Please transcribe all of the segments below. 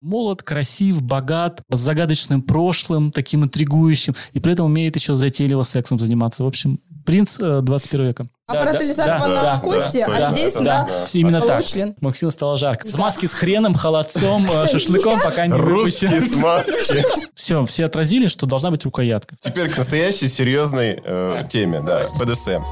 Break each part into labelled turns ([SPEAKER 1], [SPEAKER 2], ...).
[SPEAKER 1] молод, красив, богат, с загадочным прошлым, таким интригующим, и при этом умеет еще затейливо сексом заниматься. В общем, принц э, 21 века.
[SPEAKER 2] А про Тотализатова на
[SPEAKER 3] да,
[SPEAKER 2] кости,
[SPEAKER 3] да,
[SPEAKER 2] а
[SPEAKER 3] да,
[SPEAKER 2] здесь
[SPEAKER 3] да,
[SPEAKER 2] на
[SPEAKER 3] да.
[SPEAKER 1] Именно так.
[SPEAKER 2] Получлен.
[SPEAKER 1] Максиму стало жарко. Смазки с хреном, холодцом, э, шашлыком пока не
[SPEAKER 3] Русские
[SPEAKER 1] выпущены.
[SPEAKER 3] смазки.
[SPEAKER 1] Все, все отразили, что должна быть рукоятка.
[SPEAKER 3] Теперь к настоящей серьезной э, теме, да, БДСМ.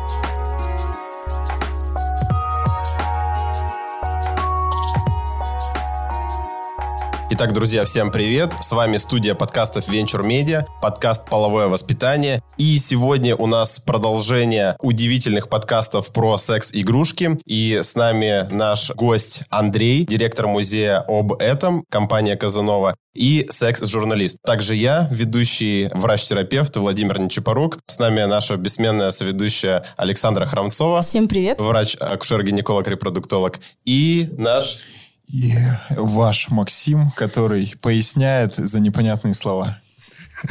[SPEAKER 3] Итак, друзья, всем привет! С вами студия подкастов Venture Media, подкаст «Половое воспитание». И сегодня у нас продолжение удивительных подкастов про секс-игрушки. И с нами наш гость Андрей, директор музея об этом, компания Казанова, и секс-журналист. Также я, ведущий врач-терапевт Владимир Нечипорук. С нами наша бессменная соведущая Александра Храмцова,
[SPEAKER 2] Всем привет.
[SPEAKER 3] врач-акушер-гинеколог-репродуктолог. И наш
[SPEAKER 4] И ваш Максим, который поясняет за непонятные слова.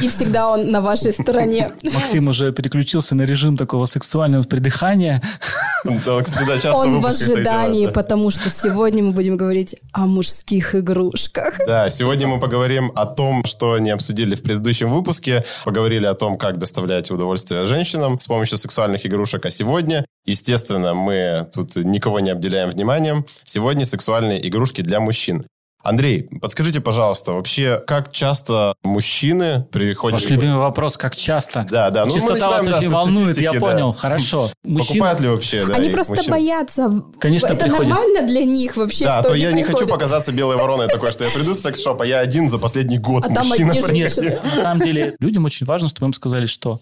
[SPEAKER 2] И всегда он на вашей стороне.
[SPEAKER 1] Максим уже переключился на режим такого сексуального придыхания.
[SPEAKER 3] Да, кстати, да, часто
[SPEAKER 2] Он в ожидании,
[SPEAKER 3] делают, да.
[SPEAKER 2] потому что сегодня мы будем говорить о мужских игрушках.
[SPEAKER 3] Да, сегодня мы поговорим о том, что не обсудили в предыдущем выпуске. Поговорили о том, как доставлять удовольствие женщинам с помощью сексуальных игрушек. А сегодня, естественно, мы тут никого не обделяем вниманием. Сегодня сексуальные игрушки для мужчин. Андрей, подскажите, пожалуйста, вообще, как часто мужчины приходят...
[SPEAKER 1] Ваш любимый вопрос, как часто?
[SPEAKER 3] Да, да. Ну, мы
[SPEAKER 1] Частота вас очень волнует, я
[SPEAKER 3] да.
[SPEAKER 1] понял. Хорошо. Мужчина...
[SPEAKER 3] Покупают ли вообще? да,
[SPEAKER 2] Они просто
[SPEAKER 3] мужчин?
[SPEAKER 2] боятся.
[SPEAKER 1] Конечно,
[SPEAKER 2] Это
[SPEAKER 1] приходят.
[SPEAKER 2] нормально для них вообще,
[SPEAKER 3] Да, а то я не хочу показаться белой вороной такой, что я приду в секс-шоп, а я один за последний год
[SPEAKER 2] А там
[SPEAKER 3] мужчина
[SPEAKER 2] женщины.
[SPEAKER 1] На самом деле, людям очень важно, чтобы им сказали, что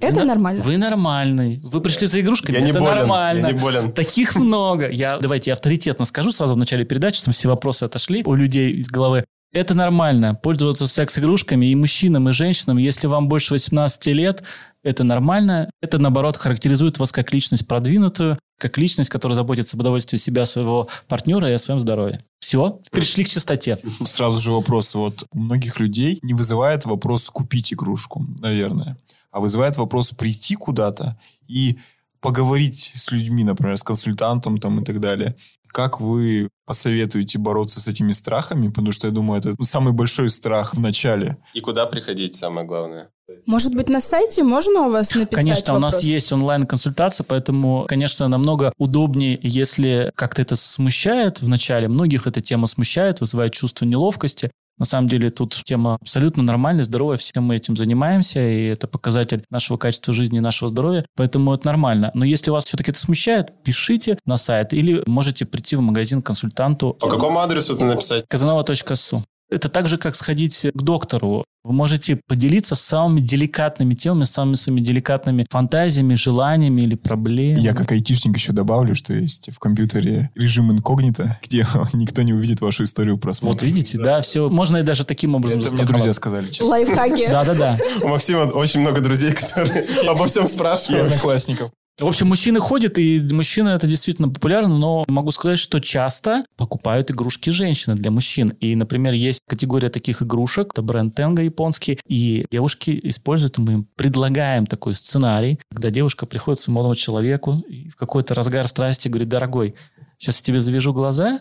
[SPEAKER 2] Это
[SPEAKER 1] вы
[SPEAKER 2] нормально.
[SPEAKER 1] Вы нормальный. Вы пришли за игрушками,
[SPEAKER 3] Я не
[SPEAKER 1] это
[SPEAKER 3] болен,
[SPEAKER 1] нормально.
[SPEAKER 3] я не болен.
[SPEAKER 1] Таких много. Я, давайте, я авторитетно скажу сразу в начале передачи, чтобы все вопросы отошли у людей из головы. Это нормально. Пользоваться секс-игрушками и мужчинам, и женщинам, если вам больше 18 лет, это нормально. Это, наоборот, характеризует вас как личность продвинутую, как личность, которая заботится об удовольствии себя, своего партнера и о своем здоровье. Все, перешли к чистоте.
[SPEAKER 4] Сразу же вопрос. Вот у многих людей не вызывает вопрос купить игрушку, наверное, а вызывает вопрос прийти куда-то и поговорить с людьми, например, с консультантом там и так далее. Как вы посоветуете бороться с этими страхами? Потому что я думаю, это самый большой страх в начале.
[SPEAKER 3] И куда приходить, самое главное.
[SPEAKER 2] Может быть, на сайте можно у вас написать
[SPEAKER 1] Конечно, у нас
[SPEAKER 2] вопрос?
[SPEAKER 1] есть онлайн-консультация, поэтому, конечно, намного удобнее, если как-то это смущает в начале. Многих эта тема смущает, вызывает чувство неловкости. На самом деле тут тема абсолютно нормальная, здоровая, все мы этим занимаемся, и это показатель нашего качества жизни и нашего здоровья, поэтому это нормально. Но если вас все-таки это смущает, пишите на сайт или можете прийти в магазин к консультанту
[SPEAKER 3] По какому адресу это написать?
[SPEAKER 1] казанова.су. Это так же, как сходить к доктору. Вы можете поделиться самыми деликатными темами, самыми своими деликатными фантазиями, желаниями или проблемами.
[SPEAKER 4] Я как айтишник еще добавлю, что есть в компьютере режим инкогнито, где никто не увидит вашу историю просмотра.
[SPEAKER 1] Вот видите, да, все. Можно и даже таким образом
[SPEAKER 4] Это мне друзья сказали, честно.
[SPEAKER 2] Лайфхаки.
[SPEAKER 1] Да-да-да.
[SPEAKER 3] У Максима очень много друзей, которые обо всем спрашивают.
[SPEAKER 4] одноклассников.
[SPEAKER 1] В общем, мужчины ходят, и мужчины это действительно популярно, но могу сказать, что часто покупают игрушки женщины для мужчин. И, например, есть категория таких игрушек, это бренд Тенга японский, и девушки используют, мы им предлагаем такой сценарий, когда девушка приходит к молодому человеку и в какой-то разгар страсти говорит, дорогой, сейчас я тебе завяжу глаза,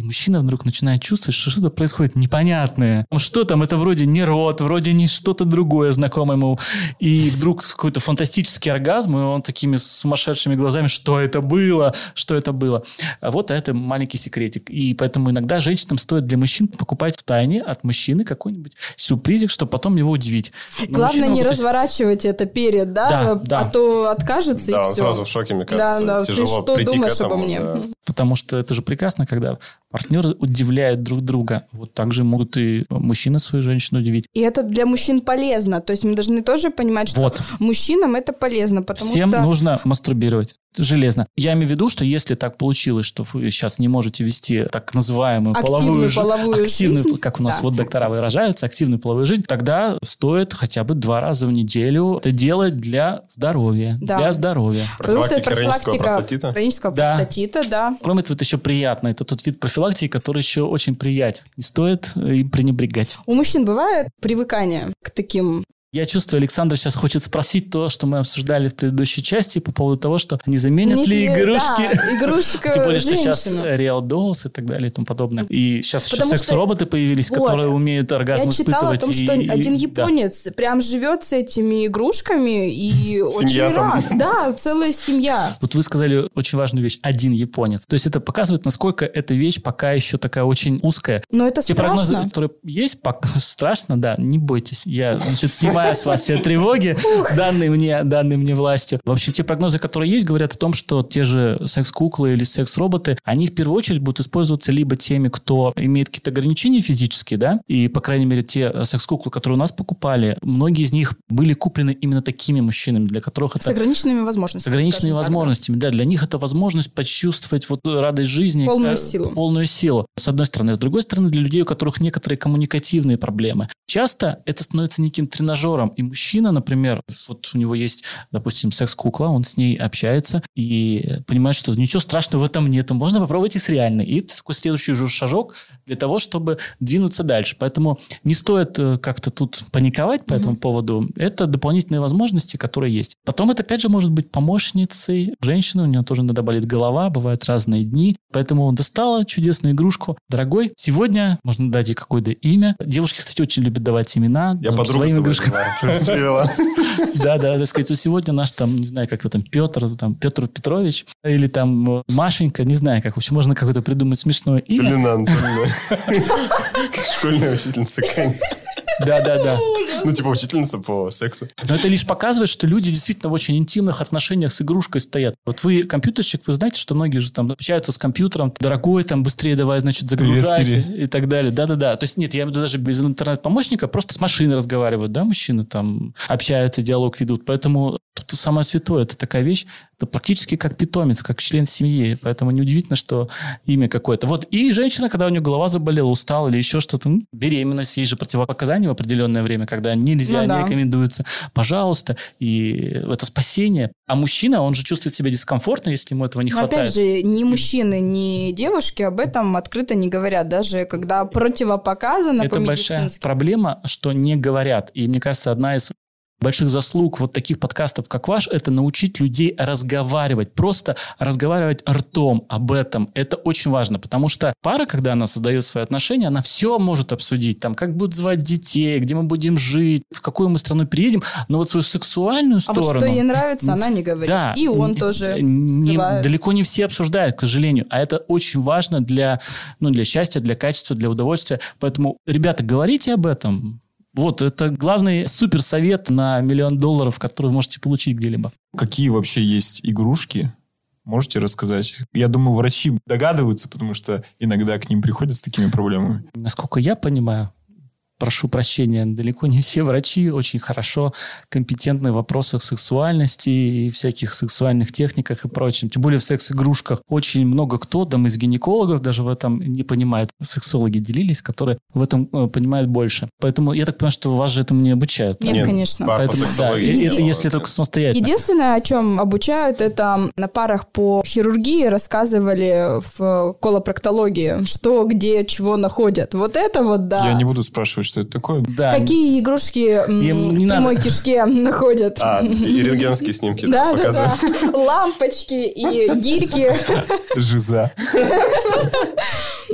[SPEAKER 1] и мужчина вдруг начинает чувствовать, что что-то происходит непонятное. Что там? Это вроде не рот, вроде не что-то другое знакомое ему. И вдруг какой-то фантастический оргазм, и он такими сумасшедшими глазами, что это было, что это было. А вот это маленький секретик. И поэтому иногда женщинам стоит для мужчин покупать в тайне от мужчины какой-нибудь сюрпризик, чтобы потом его удивить. Но
[SPEAKER 2] Главное не
[SPEAKER 1] могут,
[SPEAKER 2] разворачивать это перед, да?
[SPEAKER 1] Да, да.
[SPEAKER 2] А то откажется
[SPEAKER 3] Да,
[SPEAKER 2] и все.
[SPEAKER 3] сразу в шоке, мне
[SPEAKER 2] Да,
[SPEAKER 3] кажется.
[SPEAKER 2] да. Ты
[SPEAKER 3] Тяжело
[SPEAKER 2] что
[SPEAKER 3] прийти
[SPEAKER 2] думаешь
[SPEAKER 3] к этому.
[SPEAKER 2] обо мне?
[SPEAKER 3] да.
[SPEAKER 1] Потому что это же прекрасно, когда партнеры удивляют друг друга. Вот так же могут и мужчины свою женщину удивить.
[SPEAKER 2] И это для мужчин полезно. То есть мы должны тоже понимать, что
[SPEAKER 1] Вот.
[SPEAKER 2] мужчинам это полезно, потому
[SPEAKER 1] Всем
[SPEAKER 2] что...
[SPEAKER 1] нужно мастурбировать. Железно. Я имею в виду, что если так получилось, что вы сейчас не можете вести так называемую
[SPEAKER 2] Активную
[SPEAKER 1] половую,
[SPEAKER 2] половую
[SPEAKER 1] активную,
[SPEAKER 2] жизнь.
[SPEAKER 1] как у нас
[SPEAKER 2] Да.
[SPEAKER 1] вот доктора выражаются, активную половую жизнь, тогда стоит хотя бы два раза в неделю это делать для здоровья.
[SPEAKER 2] Да.
[SPEAKER 1] Для здоровья.
[SPEAKER 3] Профилактика хронического простатита?
[SPEAKER 2] хронического
[SPEAKER 1] Да.
[SPEAKER 2] простатита, да.
[SPEAKER 1] Кроме этого, это еще приятно. Это тот вид профилактики, который еще очень приятен. Не стоит э, им пренебрегать.
[SPEAKER 2] У мужчин бывает привыкание к таким
[SPEAKER 1] Я чувствую, Александр сейчас хочет спросить то, что мы обсуждали в предыдущей части по поводу того, что не заменят
[SPEAKER 2] Нет
[SPEAKER 1] ли игрушки.
[SPEAKER 2] да, игрушка
[SPEAKER 1] Тем более, что сейчас. Real Dolls и так далее и тому подобное. И сейчас еще секс-роботы появились, которые умеют оргазм
[SPEAKER 2] Я читала о
[SPEAKER 1] испытывать.
[SPEAKER 2] том, что один японец прям живет с этими игрушками и очень рад. Да, целая семья.
[SPEAKER 1] Вот вы сказали очень важную вещь. Один японец. То есть это показывает, насколько эта вещь пока еще такая очень узкая.
[SPEAKER 2] Но это
[SPEAKER 1] Те прогнозы,
[SPEAKER 2] страшно.
[SPEAKER 1] которые есть, пока страшно, да, не бойтесь. Я, значит, снимаю с вас все тревоги, данные мне, данные мне властью. В общем, те прогнозы, которые есть, говорят о том, что те же секс-куклы или секс-роботы, они в первую очередь будут использоваться либо теми, кто имеет какие-то ограничения физические, да, и, по крайней мере, те э, секс-куклы, которые у нас покупали, многие из них были куплены именно такими мужчинами, для которых
[SPEAKER 2] С
[SPEAKER 1] это
[SPEAKER 2] ограниченными
[SPEAKER 1] с
[SPEAKER 2] возможностями.
[SPEAKER 1] ограниченными
[SPEAKER 2] скажем так, да.
[SPEAKER 1] возможностями. Да, для них это возможность почувствовать вот радость жизни.
[SPEAKER 2] Полную
[SPEAKER 1] э,
[SPEAKER 2] силу.
[SPEAKER 1] Полную силу, с одной стороны. С другой стороны, для людей, у которых некоторые коммуникативные проблемы. Часто это становится неким тренажером. И мужчина, например, вот у него есть, допустим, секс-кукла, он с ней общается и понимает, что ничего страшного в этом нет. Можно попробовать и с реальной. И это такой следующий уже шажок для того, чтобы двинуться дальше. Поэтому не стоит э, как-то тут паниковать по этому поводу. Это дополнительные возможности, которые есть. Потом это, опять же, может быть помощницей женщины, у нее тоже иногда болит голова, бывают разные дни. Поэтому он достала чудесную игрушку. Дорогой, сегодня можно дать ей какое-то имя. Девушки, кстати, очень любят давать имена.
[SPEAKER 3] Я
[SPEAKER 1] там,
[SPEAKER 3] подругу с
[SPEAKER 1] своим игрушкам.
[SPEAKER 3] Привела.
[SPEAKER 1] Да, да, так сказать, сегодня наш там, не знаю, как его там, Петр, там, Петр Петрович, или там Машенька, не знаю, как вообще можно какое-то придумать смешное имя.
[SPEAKER 3] Блин, школьная учительница какая-нибудь.
[SPEAKER 1] Да, да, да.
[SPEAKER 3] Ну, типа учительница по сексу.
[SPEAKER 1] Но это лишь показывает, что люди действительно в очень интимных отношениях с игрушкой стоят. Вот вы компьютерщик, вы знаете, что многие же там общаются с компьютером, дорогой, там, быстрее давай, значит, загружайся и так далее. Да-да-да. То есть нет, я даже без интернет-помощника, просто с машиной разговаривают, да, мужчины там общаются, диалог ведут. Поэтому тут самое святое, это такая вещь, это практически как питомец, как член семьи. Поэтому неудивительно, что имя какое-то. Вот. И женщина, когда у нее голова заболела, устала или еще что-то, ну, беременность, есть же противопоказания в определенное время, когда нельзя,
[SPEAKER 2] Ну да.
[SPEAKER 1] не рекомендуется. Пожалуйста. И это спасение. А мужчина, он же чувствует себя дискомфортно, если ему этого не
[SPEAKER 2] Но
[SPEAKER 1] хватает.
[SPEAKER 2] опять же, ни мужчины, ни девушки об этом открыто не говорят. Даже когда противопоказано
[SPEAKER 1] это большая проблема, что не говорят. И мне кажется, одна из больших заслуг вот таких подкастов, как ваш, это научить людей разговаривать, просто разговаривать ртом об этом. Это очень важно, потому что пара, когда она создает свои отношения, она все может обсудить, там, как будут звать детей, где мы будем жить, в какую мы страну переедем, но вот свою сексуальную
[SPEAKER 2] А
[SPEAKER 1] сторону...
[SPEAKER 2] вот что ей нравится, она не говорит.
[SPEAKER 1] Да,
[SPEAKER 2] И он тоже
[SPEAKER 1] не-
[SPEAKER 2] скрывает.
[SPEAKER 1] далеко не все обсуждают, к сожалению. А это очень важно для, ну, для счастья, для качества, для удовольствия. Поэтому, ребята, говорите об этом. Вот, это главный суперсовет на миллион долларов, который вы можете получить где-либо.
[SPEAKER 4] Какие вообще есть игрушки? Можете рассказать? Я думаю, врачи догадываются, потому что иногда к ним приходят с такими проблемами.
[SPEAKER 1] Насколько я понимаю, прошу прощения, далеко не все врачи очень хорошо компетентны в вопросах сексуальности и всяких сексуальных техниках и прочем. Тем более в секс-игрушках очень много кто, там из гинекологов даже в этом не понимает. Сексологи делились, которые в этом э, понимают больше. Поэтому я так понимаю, что вас же этому не обучают.
[SPEAKER 2] Нет,
[SPEAKER 3] Нет,
[SPEAKER 2] конечно.
[SPEAKER 3] пар по
[SPEAKER 1] Поэтому, да,
[SPEAKER 3] сексологии.
[SPEAKER 1] и- это
[SPEAKER 2] Еди-
[SPEAKER 1] если только самостоятельно.
[SPEAKER 2] Единственное, о чем обучают, это на парах по хирургии рассказывали в колопроктологии, что, где, чего находят. Вот это вот, да.
[SPEAKER 4] Я не буду спрашивать, что это такое.
[SPEAKER 1] Да,
[SPEAKER 2] Какие игрушки м,
[SPEAKER 1] Им не
[SPEAKER 2] в прямой
[SPEAKER 1] надо.
[SPEAKER 2] кишке находят.
[SPEAKER 3] А, и рентгенские снимки
[SPEAKER 2] Да, да,
[SPEAKER 3] показывают.
[SPEAKER 2] да. Лампочки и гирьки.
[SPEAKER 4] Жиза.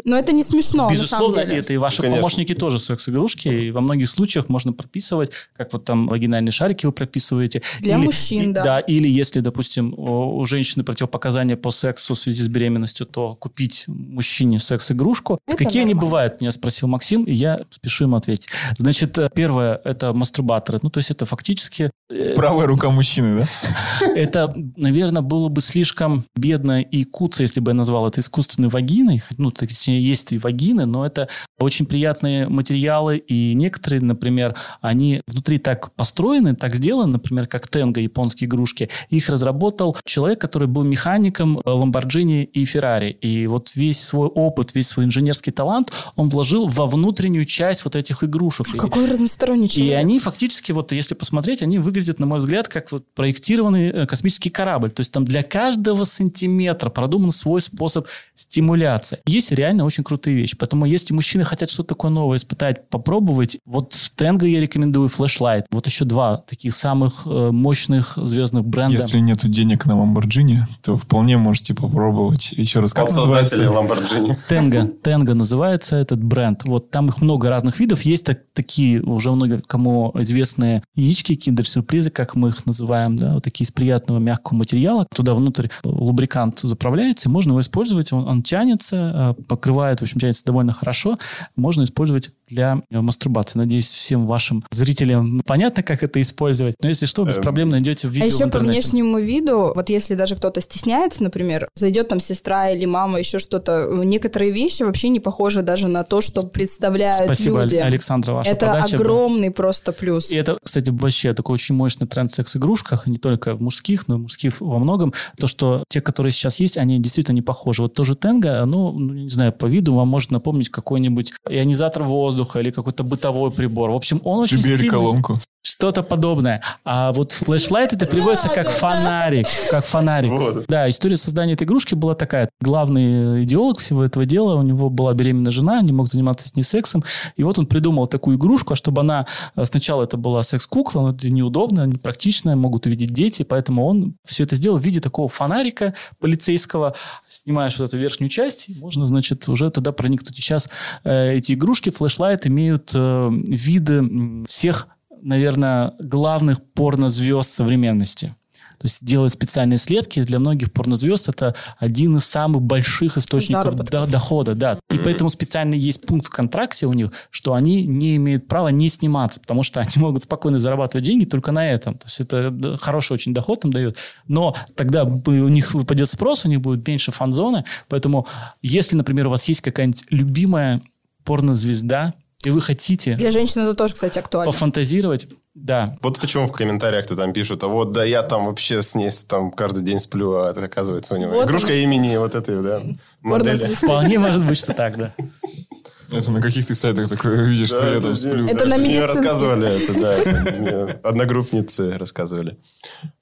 [SPEAKER 2] Но это не смешно,
[SPEAKER 1] Безусловно,
[SPEAKER 2] на самом деле.
[SPEAKER 1] это и ваши
[SPEAKER 3] Конечно.
[SPEAKER 1] помощники тоже секс-игрушки. И во многих случаях можно прописывать, как вот там вагинальные шарики вы прописываете.
[SPEAKER 2] Для мужчин,
[SPEAKER 1] и-
[SPEAKER 2] да.
[SPEAKER 1] Да, или если, допустим, у у женщины противопоказания по сексу в связи с беременностью, то купить мужчине секс-игрушку.
[SPEAKER 2] Это
[SPEAKER 1] Какие они
[SPEAKER 2] нормально.
[SPEAKER 1] бывают, меня спросил Максим, и я спешу ему ответить. Значит, э, первое – это мастурбаторы. Ну, то есть это фактически
[SPEAKER 4] Правая рука мужчины, да?
[SPEAKER 1] это, наверное, было бы слишком бедно и куца, если бы я назвал это искусственной вагиной. Ну, точнее, есть и вагины, но это очень приятные материалы, и некоторые, например, они внутри так построены, так сделаны, например, как Тенга, японские игрушки. Их разработал человек, который был механиком Lamborghini и Ferrari. И вот весь свой опыт, весь свой инженерский талант он вложил во внутреннюю часть вот этих игрушек. И-
[SPEAKER 2] Какой разносторонний
[SPEAKER 1] и
[SPEAKER 2] человек.
[SPEAKER 1] они фактически, вот если посмотреть, они выглядят выглядит, на мой взгляд, как вот проектированный э, космический корабль. То есть там для каждого сантиметра продуман свой способ стимуляции. Есть реально очень крутые вещи. Поэтому если мужчины хотят что-то такое новое испытать, попробовать, вот Тенго я рекомендую Flashlight. Вот еще два таких самых э, мощных звездных бренда.
[SPEAKER 4] Если нет денег на Lamborghini, то вполне можете попробовать. Еще раз, как называется?
[SPEAKER 3] Lamborghini.
[SPEAKER 1] Тенго. Тенго называется этот бренд. Вот там их много разных видов. Есть так, такие уже много кому известные яички, киндер-сюрпризы, как мы их называем, да, вот такие из приятного мягкого материала. Туда внутрь лубрикант заправляется, можно его использовать. Он, он тянется, э, покрывает, в общем, тянется довольно хорошо. Можно использовать для мастурбации. Надеюсь, всем вашим зрителям понятно, как это использовать. Но если что, без
[SPEAKER 3] Эм.
[SPEAKER 1] проблем найдете
[SPEAKER 2] А
[SPEAKER 1] видео в
[SPEAKER 2] еще по внешнему виду, вот если даже кто-то стесняется, например, зайдет там сестра или мама, еще что-то, некоторые вещи вообще не похожи даже на то, что представляют
[SPEAKER 1] Спасибо,
[SPEAKER 2] люди.
[SPEAKER 1] Александра, ваша
[SPEAKER 2] Это
[SPEAKER 1] подача.
[SPEAKER 2] огромный просто плюс.
[SPEAKER 1] И это, кстати, вообще такой очень мощный тренд в секс-игрушках, не только в мужских, но и мужских во многом. То, что те, которые сейчас есть, они действительно не похожи. Вот тоже Тенга, ну, ну, не знаю, по виду вам может напомнить какой-нибудь ионизатор воздуха или какой-то бытовой прибор. В общем, он очень
[SPEAKER 4] Тебе
[SPEAKER 1] стильный.
[SPEAKER 4] колонку.
[SPEAKER 1] Что-то подобное. А вот флешлайт это переводится как фонарик. Как фонарик.
[SPEAKER 3] Вот.
[SPEAKER 1] Да, история создания этой игрушки была такая. Главный идеолог всего этого дела, у него была беременная жена, не мог заниматься с ней сексом. И вот он придумал такую игрушку, а чтобы она... э, Сначала это была секс-кукла, но это неудобно, непрактично, могут увидеть дети, поэтому он все это сделал в виде такого фонарика полицейского. Снимаешь вот эту верхнюю часть, и можно, значит, уже туда проникнуть. И сейчас э, эти игрушки, флешлайт, имеют э, виды всех наверное, главных порнозвезд современности. То есть делают специальные слепки. Для многих порнозвезд это один из самых больших источников до- дохода. Да. И поэтому специально есть пункт в контракте у них, что они не имеют права не сниматься, потому что они могут спокойно зарабатывать деньги только на этом. То есть это хороший очень доход им дает. Но тогда у них выпадет спрос, у них будет меньше фан-зоны. Поэтому если, например, у вас есть какая-нибудь любимая порнозвезда, и вы хотите
[SPEAKER 2] Для женщин это тоже, кстати, актуально.
[SPEAKER 1] пофантазировать, да,
[SPEAKER 3] Вот почему в комментариях-то там пишут, а вот да я там вообще с ней там каждый день сплю, а это, оказывается у него
[SPEAKER 2] Вот
[SPEAKER 3] игрушка
[SPEAKER 2] оно.
[SPEAKER 3] имени вот этой, да, модели.
[SPEAKER 1] Вполне может быть, что так, да.
[SPEAKER 4] Это на каких ты сайтах такое видишь, что я там сплю?
[SPEAKER 2] Это на
[SPEAKER 3] мне
[SPEAKER 2] медицинском.
[SPEAKER 3] рассказывали это, да. Одногруппницы рассказывали.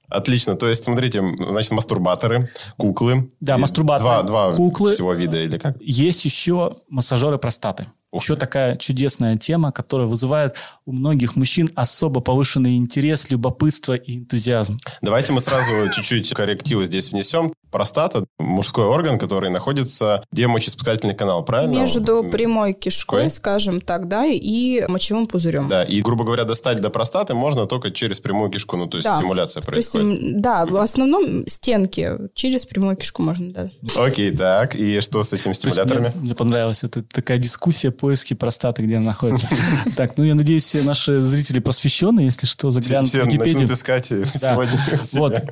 [SPEAKER 3] Отлично. То есть, смотрите, значит, мастурбаторы, куклы.
[SPEAKER 1] Да, мастурбаторы,
[SPEAKER 3] Два, два
[SPEAKER 1] куклы.
[SPEAKER 3] всего вида или как?
[SPEAKER 1] Есть еще массажеры простаты. Еще такая чудесная тема, которая вызывает у многих мужчин особо повышенный интерес, любопытство и энтузиазм.
[SPEAKER 3] Давайте мы сразу чуть-чуть коррективы здесь внесем. Простата – мужской орган, который находится... Где мочеиспускательный канал, правильно?
[SPEAKER 2] Между прямой кишкой,
[SPEAKER 3] Кой?
[SPEAKER 2] скажем так, да, и мочевым пузырем.
[SPEAKER 3] Да, и, грубо говоря, достать до простаты можно только через прямую кишку, ну, то есть
[SPEAKER 2] Да.
[SPEAKER 3] стимуляция
[SPEAKER 2] То есть,
[SPEAKER 3] происходит.
[SPEAKER 2] да, в основном стенки через прямую кишку можно, да.
[SPEAKER 3] Окей, так, и что с
[SPEAKER 1] есть
[SPEAKER 3] стимуляторами?
[SPEAKER 1] Мне, мне понравилась эта такая дискуссия поиски простаты, где она находится. Так, ну я надеюсь, все наши зрители просвещенные, если что, заглянут в Википедию.
[SPEAKER 3] искать сегодня.
[SPEAKER 1] Вот.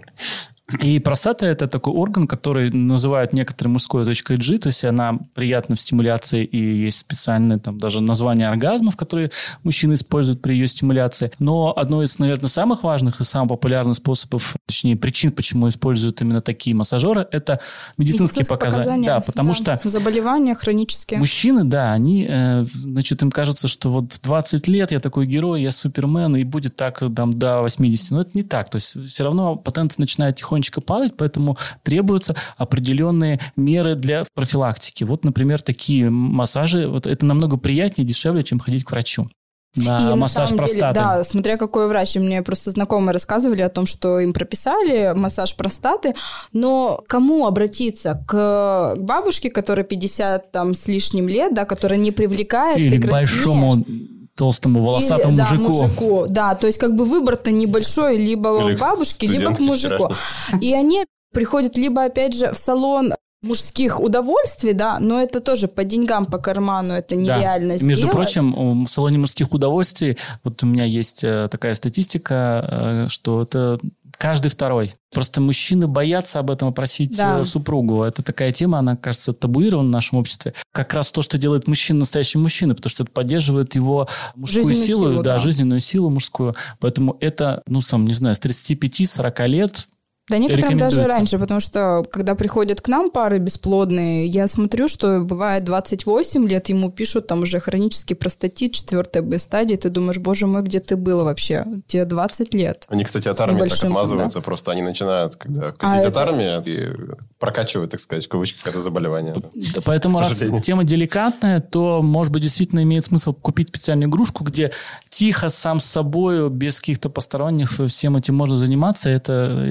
[SPEAKER 1] И простата – это такой орган, который называют некоторые мужской точкой G, то есть она приятна в стимуляции, и есть специальное там даже название оргазмов, которые мужчины используют при ее стимуляции. Но одно из, наверное, самых важных и самых популярных способов, точнее, причин, почему используют именно такие массажеры, это медицинские показания. Да, потому
[SPEAKER 2] да.
[SPEAKER 1] что
[SPEAKER 2] Заболевания хронические.
[SPEAKER 1] Мужчины, да, они, э, значит, им кажется, что вот 20 лет я такой герой, я супермен, и будет так там до 80. Но это не так. То есть все равно потенция начинает тихонечко падать, поэтому требуются определенные меры для профилактики. Вот, например, такие массажи, вот это намного приятнее, дешевле, чем ходить к врачу. На
[SPEAKER 2] И на
[SPEAKER 1] массаж
[SPEAKER 2] самом деле,
[SPEAKER 1] простаты.
[SPEAKER 2] да, смотря какой врач. Мне просто знакомые рассказывали о том, что им прописали массаж простаты, но кому обратиться? К бабушке, которая 50 там, с лишним лет, да, которая не привлекает,
[SPEAKER 1] Или к большому толстому волосатому
[SPEAKER 2] Или, да,
[SPEAKER 1] мужику.
[SPEAKER 2] мужику. Да, то есть как бы выбор-то небольшой либо
[SPEAKER 3] Или
[SPEAKER 2] к бабушке, либо к мужику. И они приходят либо, опять же, в салон мужских удовольствий, да, но это тоже по деньгам, по карману это
[SPEAKER 1] Да.
[SPEAKER 2] нереально сделать.
[SPEAKER 1] Между прочим, в салоне мужских удовольствий, вот у меня есть э, такая статистика, э, что это каждый второй. Просто мужчины боятся об этом просить
[SPEAKER 2] Да.
[SPEAKER 1] э, супругу. Это такая тема, она, кажется, табуирована в нашем обществе. Как раз то, что делает мужчина настоящим мужчиной, потому что это поддерживает его мужскую
[SPEAKER 2] Жизненную
[SPEAKER 1] силу,
[SPEAKER 2] силу,
[SPEAKER 1] да,
[SPEAKER 2] да.
[SPEAKER 1] жизненную силу мужскую. Поэтому это, ну, сам, не знаю, с 35-40 лет
[SPEAKER 2] Да некоторым даже раньше, потому что когда приходят к нам пары бесплодные, я смотрю, что бывает 28 лет, ему пишут там уже хронический простатит, четвертая Б-стадия, ты думаешь, боже мой, где ты был вообще? Тебе 20 лет.
[SPEAKER 3] Они, кстати, от армии так отмазываются, просто они начинают, когда косить
[SPEAKER 2] А
[SPEAKER 3] от
[SPEAKER 2] это-
[SPEAKER 3] армии, и прокачивают, так сказать, в кавычках, это заболевание.
[SPEAKER 1] Да, Поэтому, раз тема деликатная, то, может быть, действительно имеет смысл купить специальную игрушку, где тихо, сам с собой, без каких-то посторонних, всем этим можно заниматься. Это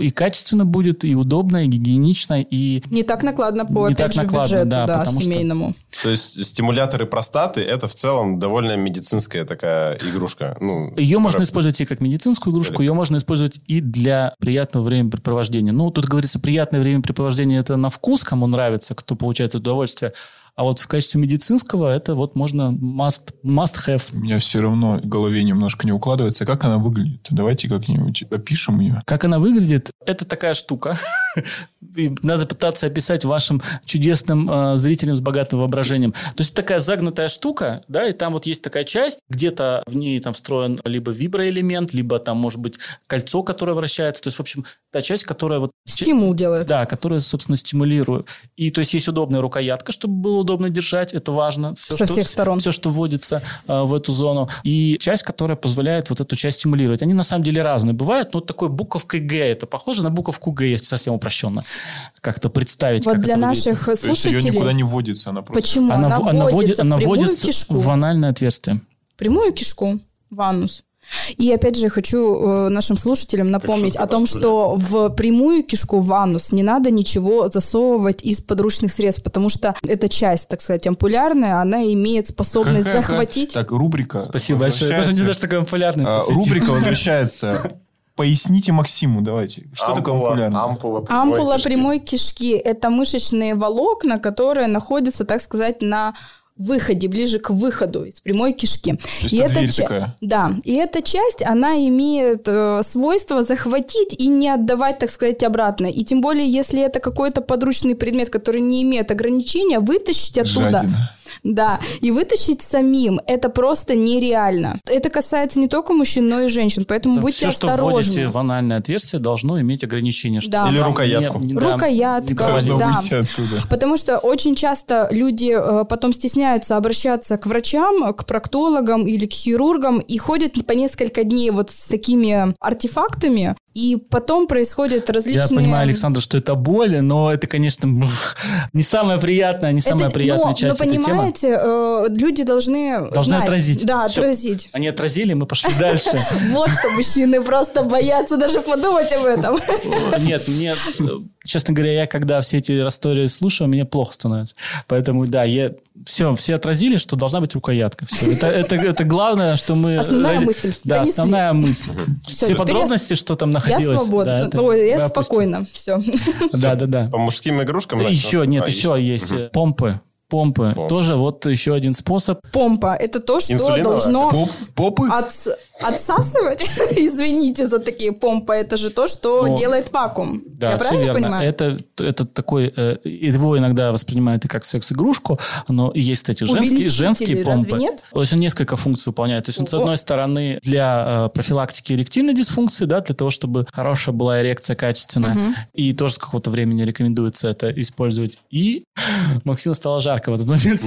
[SPEAKER 1] и, качественно будет, и удобно, и гигиенично, и...
[SPEAKER 2] Не так накладно по,
[SPEAKER 1] Не так
[SPEAKER 2] же,
[SPEAKER 1] накладно,
[SPEAKER 2] бюджету,
[SPEAKER 1] да,
[SPEAKER 2] да,
[SPEAKER 1] потому что-
[SPEAKER 2] семейному.
[SPEAKER 3] То есть стимуляторы простаты – это в целом довольно медицинская такая игрушка. Ну,
[SPEAKER 1] Ее можно
[SPEAKER 3] которая-
[SPEAKER 1] использовать и как медицинскую игрушку, ее можно использовать и для приятного времяпрепровождения. Ну, тут говорится, приятное времяпрепровождение это на вкус, кому нравится, кто получает удовольствие. А вот в качестве медицинского это вот можно must, must have.
[SPEAKER 4] У меня все равно в голове немножко не укладывается. Как она выглядит? Давайте как-нибудь опишем ее.
[SPEAKER 1] Как она выглядит? Это такая штука. Надо пытаться описать вашим чудесным э, зрителям с богатым воображением. То есть такая загнутая штука, да, и там вот есть такая часть, где-то в ней там встроен либо виброэлемент, либо там может быть кольцо, которое вращается. То есть, в общем, та часть, которая вот...
[SPEAKER 2] Стимул делает.
[SPEAKER 1] Да, которая, собственно, стимулирует. И то есть есть удобная рукоятка, чтобы было удобно держать, это важно. Все,
[SPEAKER 2] Со
[SPEAKER 1] что,
[SPEAKER 2] всех сторон.
[SPEAKER 1] Все, что вводится э, в эту зону. И часть, которая позволяет вот эту часть стимулировать. Они на самом деле разные бывают, но вот такой буковкой Г, это похоже на буковку Г, если совсем упрощенно как-то представить.
[SPEAKER 2] Вот
[SPEAKER 1] как
[SPEAKER 2] для
[SPEAKER 1] это выглядит.
[SPEAKER 2] наших
[SPEAKER 4] То есть ее
[SPEAKER 2] слушателей...
[SPEAKER 4] никуда не вводится, она просто...
[SPEAKER 2] Почему?
[SPEAKER 1] Она,
[SPEAKER 2] Она,
[SPEAKER 1] в- она
[SPEAKER 2] вводится
[SPEAKER 1] вводит- она
[SPEAKER 2] в прямую
[SPEAKER 1] вводится
[SPEAKER 2] кишку.
[SPEAKER 1] в анальное отверстие.
[SPEAKER 2] прямую кишку в анус. И опять же хочу э, нашим слушателям напомнить о том, что в прямую кишку в анус не надо ничего засовывать из подручных средств, потому что эта часть, так сказать, ампулярная, она имеет способность
[SPEAKER 4] Какая-
[SPEAKER 2] захватить.
[SPEAKER 4] Так, рубрика.
[SPEAKER 1] Спасибо большое. Я даже не знаю, что такое популярный.
[SPEAKER 4] А. Рубрика возвращается. Поясните Максиму, давайте. Что такое
[SPEAKER 3] Ампула-
[SPEAKER 4] популярно?
[SPEAKER 3] Ампула прямой
[SPEAKER 2] Ампула
[SPEAKER 3] кишки.
[SPEAKER 2] прямой кишки – это мышечные волокна, которые находятся, так сказать, на выходе, ближе к выходу из прямой кишки.
[SPEAKER 4] То есть это
[SPEAKER 2] эта
[SPEAKER 4] дверь
[SPEAKER 2] ча-
[SPEAKER 4] такая?
[SPEAKER 2] Да, и эта часть, она имеет э, свойство захватить и не отдавать, так сказать, обратно. И тем более, если это какой-то подручный предмет, который не имеет ограничения, вытащить оттуда...
[SPEAKER 4] Жадина.
[SPEAKER 2] Да, и вытащить самим это просто нереально. Это касается не только мужчин, но и женщин, поэтому
[SPEAKER 1] Да,
[SPEAKER 2] будьте
[SPEAKER 1] все, что
[SPEAKER 2] осторожны.
[SPEAKER 1] вводите в анальное отверстие, должно иметь ограничения. чтобы
[SPEAKER 2] Да.
[SPEAKER 3] Или рукоятку.
[SPEAKER 1] не- не- да,
[SPEAKER 2] Рукоятка.
[SPEAKER 4] Должно
[SPEAKER 2] Да.
[SPEAKER 4] выйти оттуда.
[SPEAKER 2] Потому что очень часто люди э, потом стесняются обращаться к врачам, к проктологам или к хирургам и ходят по несколько дней вот с такими артефактами, и потом происходят различные...
[SPEAKER 1] Я понимаю, Александр, что это боль, но это, конечно, не самая приятная, не самая
[SPEAKER 2] Это-
[SPEAKER 1] приятная
[SPEAKER 2] но,
[SPEAKER 1] часть
[SPEAKER 2] но
[SPEAKER 1] этой темы.
[SPEAKER 2] понимаете, э, люди должны
[SPEAKER 1] Должны
[SPEAKER 2] знать.
[SPEAKER 1] отразить.
[SPEAKER 2] Да,
[SPEAKER 1] Всё.
[SPEAKER 2] отразить.
[SPEAKER 1] Они отразили, мы пошли дальше.
[SPEAKER 2] Вот что мужчины просто боятся даже подумать об этом.
[SPEAKER 1] Нет, мне, честно говоря, я когда все эти истории слушаю, мне плохо становится. Поэтому, да, я... Все, все отразили, что должна быть рукоятка. Все. Это, это, это главное, что мы...
[SPEAKER 2] Основная мысль.
[SPEAKER 1] Да, основная мысль. Все подробности, что там
[SPEAKER 2] Я
[SPEAKER 1] находилось.
[SPEAKER 2] свободна.
[SPEAKER 1] да, это
[SPEAKER 2] Ой, я
[SPEAKER 1] опустим.
[SPEAKER 2] спокойна. Все.
[SPEAKER 1] Да, да, да.
[SPEAKER 3] По мужским игрушкам?
[SPEAKER 1] Еще, нет, еще есть э, помпы. Помпы.
[SPEAKER 3] Помпы.
[SPEAKER 1] Тоже вот еще один способ.
[SPEAKER 2] Помпа – это то, что
[SPEAKER 3] Инсулиновая?
[SPEAKER 2] должно
[SPEAKER 4] Поп- Попы?
[SPEAKER 2] отс- отсасывать. Извините за такие помпы. Это же то, что
[SPEAKER 1] Ну,
[SPEAKER 2] делает вакуум.
[SPEAKER 1] Да,
[SPEAKER 2] Я правильно
[SPEAKER 1] верно.
[SPEAKER 2] понимаю?
[SPEAKER 1] Это, это такой... э, его иногда воспринимают и как секс-игрушку, но есть, кстати, женские, женские
[SPEAKER 2] разве
[SPEAKER 1] помпы.
[SPEAKER 2] нет?
[SPEAKER 1] То есть он несколько функций выполняет. То есть он, с
[SPEAKER 2] Ого.
[SPEAKER 1] одной стороны, для э, профилактики эректильной дисфункции, да, для того, чтобы хорошая была эрекция качественная. И тоже с какого-то времени рекомендуется это использовать. И Максиму стало жарко в этот момент.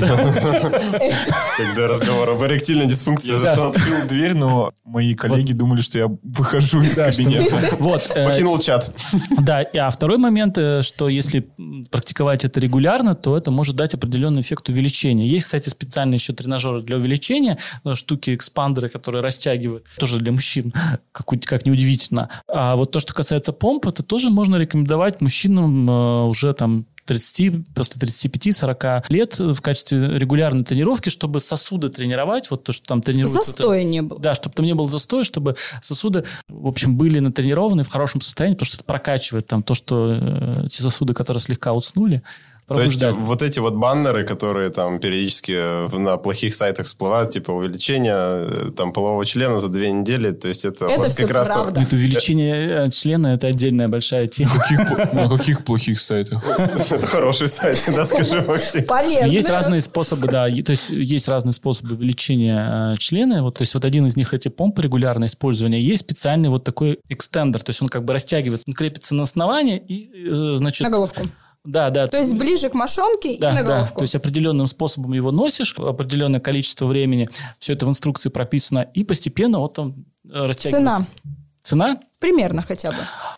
[SPEAKER 3] Когда разговор об эректильной дисфункции
[SPEAKER 4] Я открыл дверь, но мои коллеги думали, что я выхожу из кабинета.
[SPEAKER 1] Вот. э,
[SPEAKER 3] Покинул чат.
[SPEAKER 1] Да, и- а второй момент, э, что если практиковать это регулярно, то это может дать определенный эффект увеличения. Есть, кстати, специальные еще тренажеры для увеличения, э, штуки, экспандеры, которые растягивают, тоже для мужчин, как, как неудивительно. А вот то, что касается помп, это тоже можно рекомендовать мужчинам уже там 30, после 35-40 лет в качестве регулярной тренировки, чтобы сосуды тренировать, вот то, что там тренируется.
[SPEAKER 2] Застоя не было.
[SPEAKER 1] Да, чтобы там не было застоя, чтобы сосуды, в общем, были натренированы в хорошем состоянии, потому что это прокачивает там то, что э, те сосуды, которые слегка уснули,
[SPEAKER 3] То есть
[SPEAKER 1] пробуждать.
[SPEAKER 3] вот эти вот баннеры, которые там периодически в- на плохих сайтах всплывают, типа увеличение э, там полового члена за две недели, то есть это,
[SPEAKER 2] Это
[SPEAKER 3] вот как раз...
[SPEAKER 2] правда.
[SPEAKER 1] Это увеличение э, члена, это отдельная большая тема.
[SPEAKER 4] На каких плохих сайтах?
[SPEAKER 3] Это хороший сайт, да, скажи, Максим.
[SPEAKER 2] Полезно.
[SPEAKER 1] Есть разные способы, да, то есть есть разные способы увеличения э, члена. Вот, то есть вот один из них эти помпы регулярное использование. Есть специальный вот такой экстендер, то есть он как бы растягивает, он крепится на основании и, э, значит...
[SPEAKER 2] На головку.
[SPEAKER 1] Да, да.
[SPEAKER 2] То есть ближе к мошонке
[SPEAKER 1] да,
[SPEAKER 2] и на
[SPEAKER 1] да.
[SPEAKER 2] головку.
[SPEAKER 1] То есть определенным способом его носишь, определенное количество времени, все это в инструкции прописано, и постепенно вот он э, растягивается.
[SPEAKER 2] Цена.
[SPEAKER 1] Цена
[SPEAKER 2] Примерно хотя бы.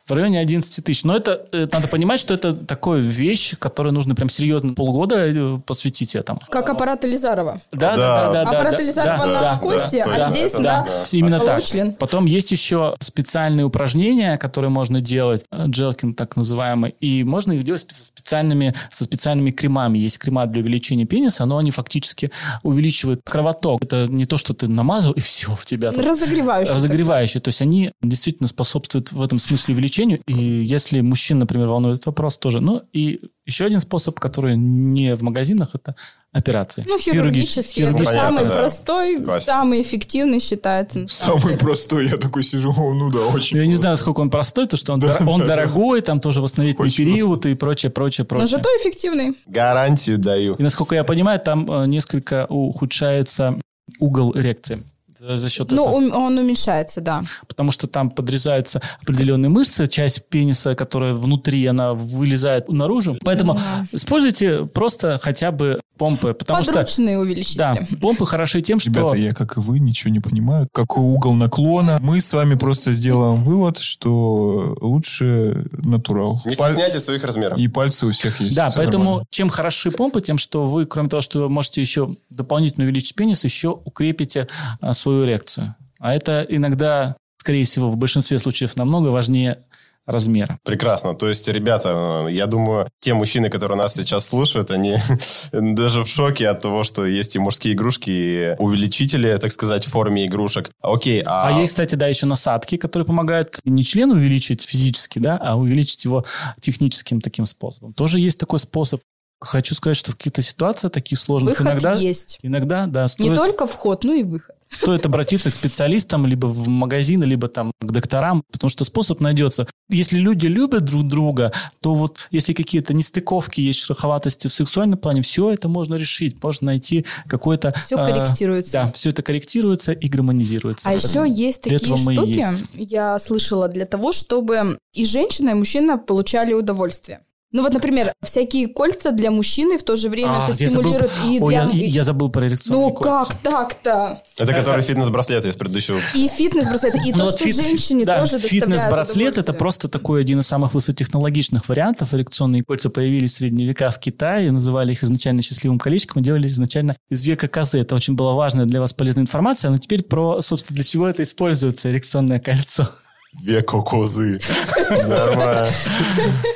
[SPEAKER 1] В районе 11 тысяч. Но это, э, надо понимать, что это такая вещь, которой нужно прям серьезно полгода э, посвятить этому.
[SPEAKER 2] Как аппарат Элизарова.
[SPEAKER 1] Да,
[SPEAKER 3] Да.
[SPEAKER 1] да, да, да.
[SPEAKER 2] Аппарат
[SPEAKER 1] да,
[SPEAKER 2] Элизарова
[SPEAKER 1] да,
[SPEAKER 2] на
[SPEAKER 1] да,
[SPEAKER 2] кости,
[SPEAKER 3] да,
[SPEAKER 2] а
[SPEAKER 3] да,
[SPEAKER 2] здесь
[SPEAKER 3] это
[SPEAKER 2] на...
[SPEAKER 3] да.
[SPEAKER 1] Именно так.
[SPEAKER 2] член.
[SPEAKER 1] Потом есть еще специальные упражнения, которые можно делать, э, джелкин так называемый, и можно их делать спе- специальными, со специальными кремами. Есть крема для увеличения пениса, но они фактически увеличивают кровоток. Это не то, что ты намазал, и все, у тебя тут
[SPEAKER 2] Разогревающий.
[SPEAKER 1] разогревающие. То есть они действительно способствуют в этом смысле увеличению. И если мужчин, например, волнует этот вопрос тоже. Ну и еще один способ, который не в магазинах, это операции.
[SPEAKER 2] Ну, хирургический. Это
[SPEAKER 3] Ну, понятно,
[SPEAKER 2] самый
[SPEAKER 3] да.
[SPEAKER 2] простой,
[SPEAKER 3] Классика.
[SPEAKER 2] самый эффективный считается.
[SPEAKER 4] Самый простой, я такой сижу, о, ну да, очень
[SPEAKER 1] Я не
[SPEAKER 4] просто.
[SPEAKER 1] знаю, насколько он простой, потому что он, дор- он дорогой, там тоже восстановительный
[SPEAKER 4] Очень
[SPEAKER 1] период и прочее, прочее,
[SPEAKER 2] Но
[SPEAKER 1] прочее.
[SPEAKER 2] зато эффективный.
[SPEAKER 3] Гарантию даю.
[SPEAKER 1] И насколько я понимаю, там э, несколько ухудшается угол эрекции за за счет
[SPEAKER 2] Ну,
[SPEAKER 1] этого.
[SPEAKER 2] ум- он уменьшается, да.
[SPEAKER 1] Потому что там подрезаются определенные мышцы, часть пениса, которая внутри, она вылезает наружу. Поэтому используйте просто хотя бы помпы, потому что
[SPEAKER 2] Подручные
[SPEAKER 1] да,
[SPEAKER 2] увеличители.
[SPEAKER 1] помпы хороши тем, что
[SPEAKER 4] Ребята, я, как и вы, ничего не понимаю. Какой угол наклона? Мы с вами просто сделаем вывод, что лучше натурал.
[SPEAKER 3] Не
[SPEAKER 4] Паль-
[SPEAKER 3] стесняйтесь своих размеров.
[SPEAKER 4] И пальцы у всех есть.
[SPEAKER 1] Да,
[SPEAKER 4] Всё
[SPEAKER 1] поэтому
[SPEAKER 4] нормально.
[SPEAKER 1] чем хороши помпы, тем, что вы, кроме того, что вы можете еще дополнительно увеличить пенис, еще укрепите а, свою эрекцию. А это иногда, скорее всего, в большинстве случаев намного важнее размера.
[SPEAKER 3] Прекрасно. То есть, ребята, я думаю, те мужчины, которые нас сейчас слушают, они даже в шоке от того, что есть и мужские игрушки, и увеличители, так сказать, в форме игрушек. Окей, а...
[SPEAKER 1] А есть, кстати, да, еще насадки, которые помогают не член увеличить физически, да, а увеличить его техническим таким способом. Тоже есть такой способ. Хочу сказать, что в каких-то ситуациях таких сложных
[SPEAKER 2] Выход
[SPEAKER 1] иногда...
[SPEAKER 2] есть.
[SPEAKER 1] Иногда, да,
[SPEAKER 2] Не
[SPEAKER 1] стоит,
[SPEAKER 2] только вход, но и выход.
[SPEAKER 1] Стоит обратиться к специалистам, либо в магазины, либо там к докторам, потому что способ найдется. Если люди любят друг друга, то вот если какие-то нестыковки, есть шероховатости в сексуальном плане, все это можно решить, можно найти какой-то...
[SPEAKER 2] Все
[SPEAKER 1] а,
[SPEAKER 2] корректируется.
[SPEAKER 1] Да, все это корректируется и гармонизируется.
[SPEAKER 2] А
[SPEAKER 1] Поэтому
[SPEAKER 2] еще есть такие штуки,
[SPEAKER 1] есть.
[SPEAKER 2] я слышала, для того, чтобы и женщина, и мужчина получали удовольствие. Ну вот, например, всякие кольца для мужчины в то же время
[SPEAKER 1] А,
[SPEAKER 2] это
[SPEAKER 1] забыл
[SPEAKER 2] стимулирует
[SPEAKER 1] про-
[SPEAKER 2] и
[SPEAKER 1] Ой,
[SPEAKER 2] для...
[SPEAKER 1] я, я забыл про эрекционные
[SPEAKER 2] Ну
[SPEAKER 1] кольца.
[SPEAKER 2] как так-то?
[SPEAKER 3] Это который фитнес-браслет из предыдущего выпуска.
[SPEAKER 2] И фитнес-браслет, и
[SPEAKER 1] Ну
[SPEAKER 2] то,
[SPEAKER 1] вот
[SPEAKER 2] что
[SPEAKER 1] фит-
[SPEAKER 2] женщине
[SPEAKER 1] да,
[SPEAKER 2] тоже
[SPEAKER 1] Фитнес-браслет это просто такой один из самых высокотехнологичных вариантов. Эрекционные кольца появились в средние века в Китае, называли их изначально счастливым колечком и делали изначально из века козы. Это очень была важная для вас полезная информация. Но теперь про, собственно, для чего это используется, эрекционное кольцо.
[SPEAKER 3] Веко козы.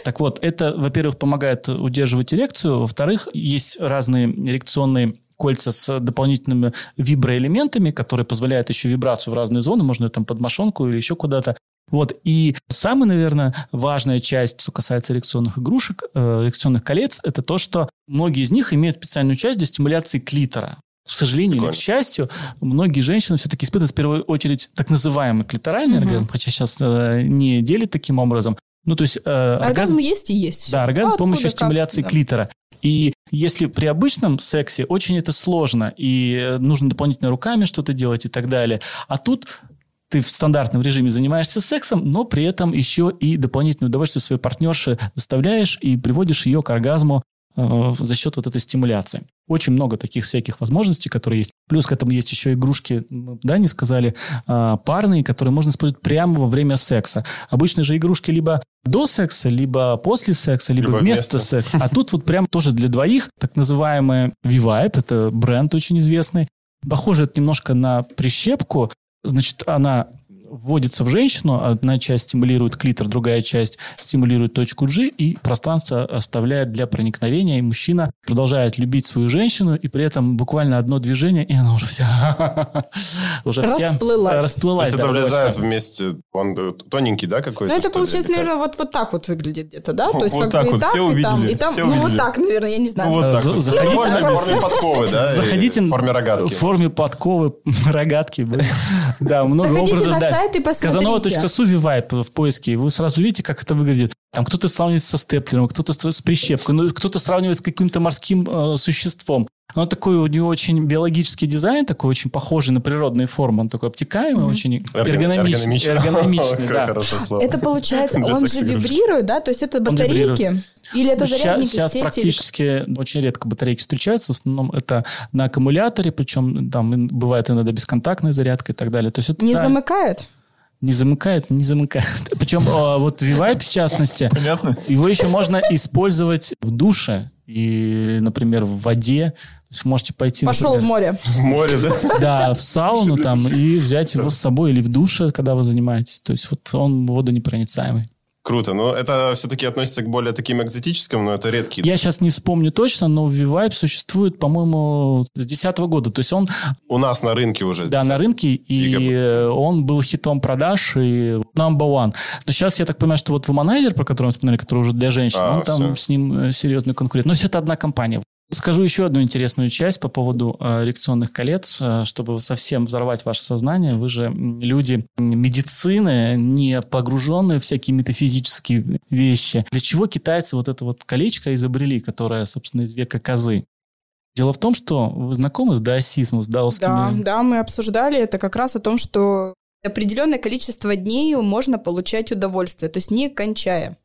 [SPEAKER 1] Так вот, это, во-первых, помогает удерживать эрекцию. Во-вторых, есть разные эрекционные кольца с дополнительными виброэлементами, которые позволяют еще вибрацию в разные зоны, можно там под мошонку или еще куда-то. Вот. И самая, наверное, важная часть, что касается эрекционных игрушек, э, эрекционных колец, это то, что многие из них имеют специальную часть для стимуляции клитора. К сожалению или к счастью, многие женщины все-таки испытывают в первую очередь так называемый клиторальный
[SPEAKER 2] Мгм.
[SPEAKER 1] оргазм, хотя сейчас э, не делят таким образом. Ну, то есть э,
[SPEAKER 2] Оргазм есть и есть.
[SPEAKER 1] да, оргазм
[SPEAKER 2] Ну,
[SPEAKER 1] с помощью
[SPEAKER 2] откуда, как,
[SPEAKER 1] стимуляции
[SPEAKER 2] да.
[SPEAKER 1] клитора. И если при обычном сексе очень это сложно, и э, нужно дополнительно руками что-то делать и так далее, а тут ты в стандартном режиме занимаешься сексом, но при этом еще и дополнительное удовольствие своей партнерше доставляешь и приводишь ее к оргазму за счет вот этой стимуляции. Очень много таких всяких возможностей, которые есть. Плюс к этому есть еще игрушки, мы, да, не сказали, а, парные, которые можно использовать прямо во время секса. Обычно же игрушки либо до секса, либо после секса, либо,
[SPEAKER 3] Либо
[SPEAKER 1] вместо
[SPEAKER 3] вместо.
[SPEAKER 1] секса. А тут вот прям тоже для двоих, так называемая V-Vibe, это бренд очень известный. Похоже это немножко на прищепку. Значит, она вводится в женщину, одна часть стимулирует клитор, другая часть стимулирует точку G, и пространство оставляет для проникновения, и мужчина продолжает любить свою женщину, и при этом буквально одно движение, и она уже вся уже вся
[SPEAKER 2] Расплылась.
[SPEAKER 1] расплылась.
[SPEAKER 3] То есть
[SPEAKER 1] да,
[SPEAKER 3] это влезает вместе, он тоненький, да, какой-то?
[SPEAKER 2] Ну, это
[SPEAKER 3] ли,
[SPEAKER 2] получается,
[SPEAKER 3] как?
[SPEAKER 2] наверное, вот, вот так вот выглядит где-то, да? То есть,
[SPEAKER 4] Вот
[SPEAKER 2] как
[SPEAKER 4] так
[SPEAKER 2] бы и
[SPEAKER 4] вот,
[SPEAKER 2] так,
[SPEAKER 4] все
[SPEAKER 2] и там,
[SPEAKER 4] увидели,
[SPEAKER 2] и там.
[SPEAKER 4] все
[SPEAKER 2] Ну, вот
[SPEAKER 4] увидели.
[SPEAKER 2] так, наверное, я не знаю.
[SPEAKER 4] Ну, вот так
[SPEAKER 1] За-
[SPEAKER 4] вот.
[SPEAKER 1] заходите
[SPEAKER 3] В
[SPEAKER 1] на-
[SPEAKER 3] форме- в форме подковы, да? и
[SPEAKER 1] Заходите
[SPEAKER 3] В форме рогатки.
[SPEAKER 1] В форме подковы, рогатки. Да, много
[SPEAKER 2] Заходите
[SPEAKER 1] образов.
[SPEAKER 2] на
[SPEAKER 1] да.
[SPEAKER 2] Сайт и посмотрите.
[SPEAKER 1] Казанова.су Вивайп в поиске. Вы сразу видите, как это выглядит. Там кто-то сравнивает со степлером, кто-то с прищепкой, ну, кто-то сравнивает с каким-то морским э, существом. Он такой, у него очень биологический дизайн, такой очень похожий на природные формы. Он такой обтекаемый, очень эргономичный. Эргономичный,
[SPEAKER 3] Какое
[SPEAKER 1] да.
[SPEAKER 2] Это получается, он же вибрирует, да? То есть это батарейки? Или это
[SPEAKER 1] Сейчас,
[SPEAKER 2] зарядники,
[SPEAKER 1] сейчас
[SPEAKER 2] сети? или
[SPEAKER 1] практически очень редко батарейки встречаются. В основном это на аккумуляторе, причем там бывает иногда бесконтактная зарядка и так далее. То есть это
[SPEAKER 2] Не
[SPEAKER 1] да,
[SPEAKER 2] замыкает?
[SPEAKER 1] не замыкает, не замыкает. Причем вот V-Vibe, в частности,
[SPEAKER 4] Понятно?
[SPEAKER 1] его еще можно использовать в душе и, например, в воде. То есть можете пойти,
[SPEAKER 2] Пошел в
[SPEAKER 1] например,
[SPEAKER 2] море.
[SPEAKER 3] В море, да?
[SPEAKER 1] да, в сауну там и взять его с собой или в душе, когда вы занимаетесь. То есть вот он водонепроницаемый.
[SPEAKER 3] Круто. Но это все-таки относится к более таким экзотическим, но это редкие.
[SPEAKER 1] Я сейчас не вспомню точно, но V-Vibe существует, по-моему, с 2010 года. То есть он
[SPEAKER 3] У нас на рынке уже.
[SPEAKER 1] Да, на рынке, и э, он был хитом продаж и number one. Но сейчас я так понимаю, что вот Womanizer, про который мы вспоминали, который уже для женщин,
[SPEAKER 3] А,
[SPEAKER 1] он там с ним э, серьезный конкурент. Но все это одна компания. Скажу еще одну интересную часть по поводу э, эрекционных колец, э, чтобы совсем взорвать ваше сознание. Вы же люди медицины, не погруженные в всякие метафизические вещи. Для чего китайцы вот это вот колечко изобрели, которое, собственно, из века козы? Дело в том, что вы знакомы с даосизмом, с даосскими...
[SPEAKER 2] Да, да, мы обсуждали это как раз о том, что определенное количество дней можно получать удовольствие, то есть не кончая,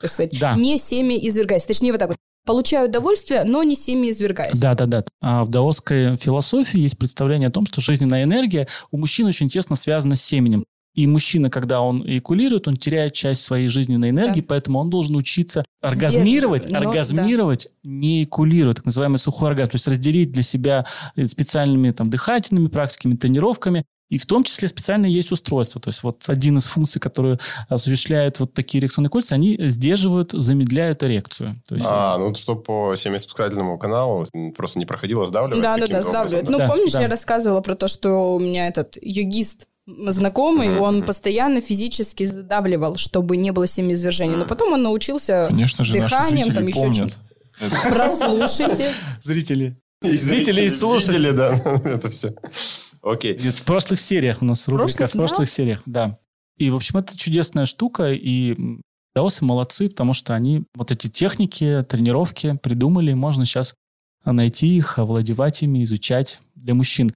[SPEAKER 2] так сказать,
[SPEAKER 1] Да.
[SPEAKER 2] не семи извергаясь. Точнее, вот так вот. Получаю удовольствие, но не семи извергаясь.
[SPEAKER 1] Да, да, да. А в даосской философии есть представление о том, что жизненная энергия у мужчин очень тесно связана с семенем. И мужчина, когда он эякулирует, он теряет часть своей жизненной энергии, поэтому он должен учиться оргазмировать,
[SPEAKER 2] но-
[SPEAKER 1] оргазмировать, не эякулировать, так называемый сухой оргазм. То есть разделить для себя э, специальными там, дыхательными практиками, тренировками. И в том числе специально есть устройство. То есть вот один из функций, которые осуществляют вот такие эрекционные кольца, они сдерживают, замедляют эрекцию. То есть
[SPEAKER 3] А, ну что по семяиспускательному каналу просто не проходило сдавливать?
[SPEAKER 2] Да, да, да, сдавливает.
[SPEAKER 3] образом,
[SPEAKER 2] Ну,
[SPEAKER 1] Да,
[SPEAKER 2] помнишь,
[SPEAKER 1] да.
[SPEAKER 2] я рассказывала про то, что у меня этот йогист знакомый,
[SPEAKER 3] Мгм,
[SPEAKER 2] он постоянно физически задавливал, чтобы не было семиизвержений. Но потом он научился
[SPEAKER 4] Конечно же,
[SPEAKER 2] дыханием,
[SPEAKER 4] зрители
[SPEAKER 2] там еще
[SPEAKER 4] помнят.
[SPEAKER 2] чем-то. Прослушайте.
[SPEAKER 1] Зрители.
[SPEAKER 3] И
[SPEAKER 1] Зрители и слушатели.
[SPEAKER 3] да, это все. Окей.
[SPEAKER 1] Нет, в прошлых сериях у нас рубрика
[SPEAKER 2] прошлых,
[SPEAKER 1] в прошлых сериях, да. И, в общем, это чудесная штука, и даосы молодцы, потому что они вот эти техники, тренировки придумали, можно сейчас найти их, овладевать ими, изучать для мужчин.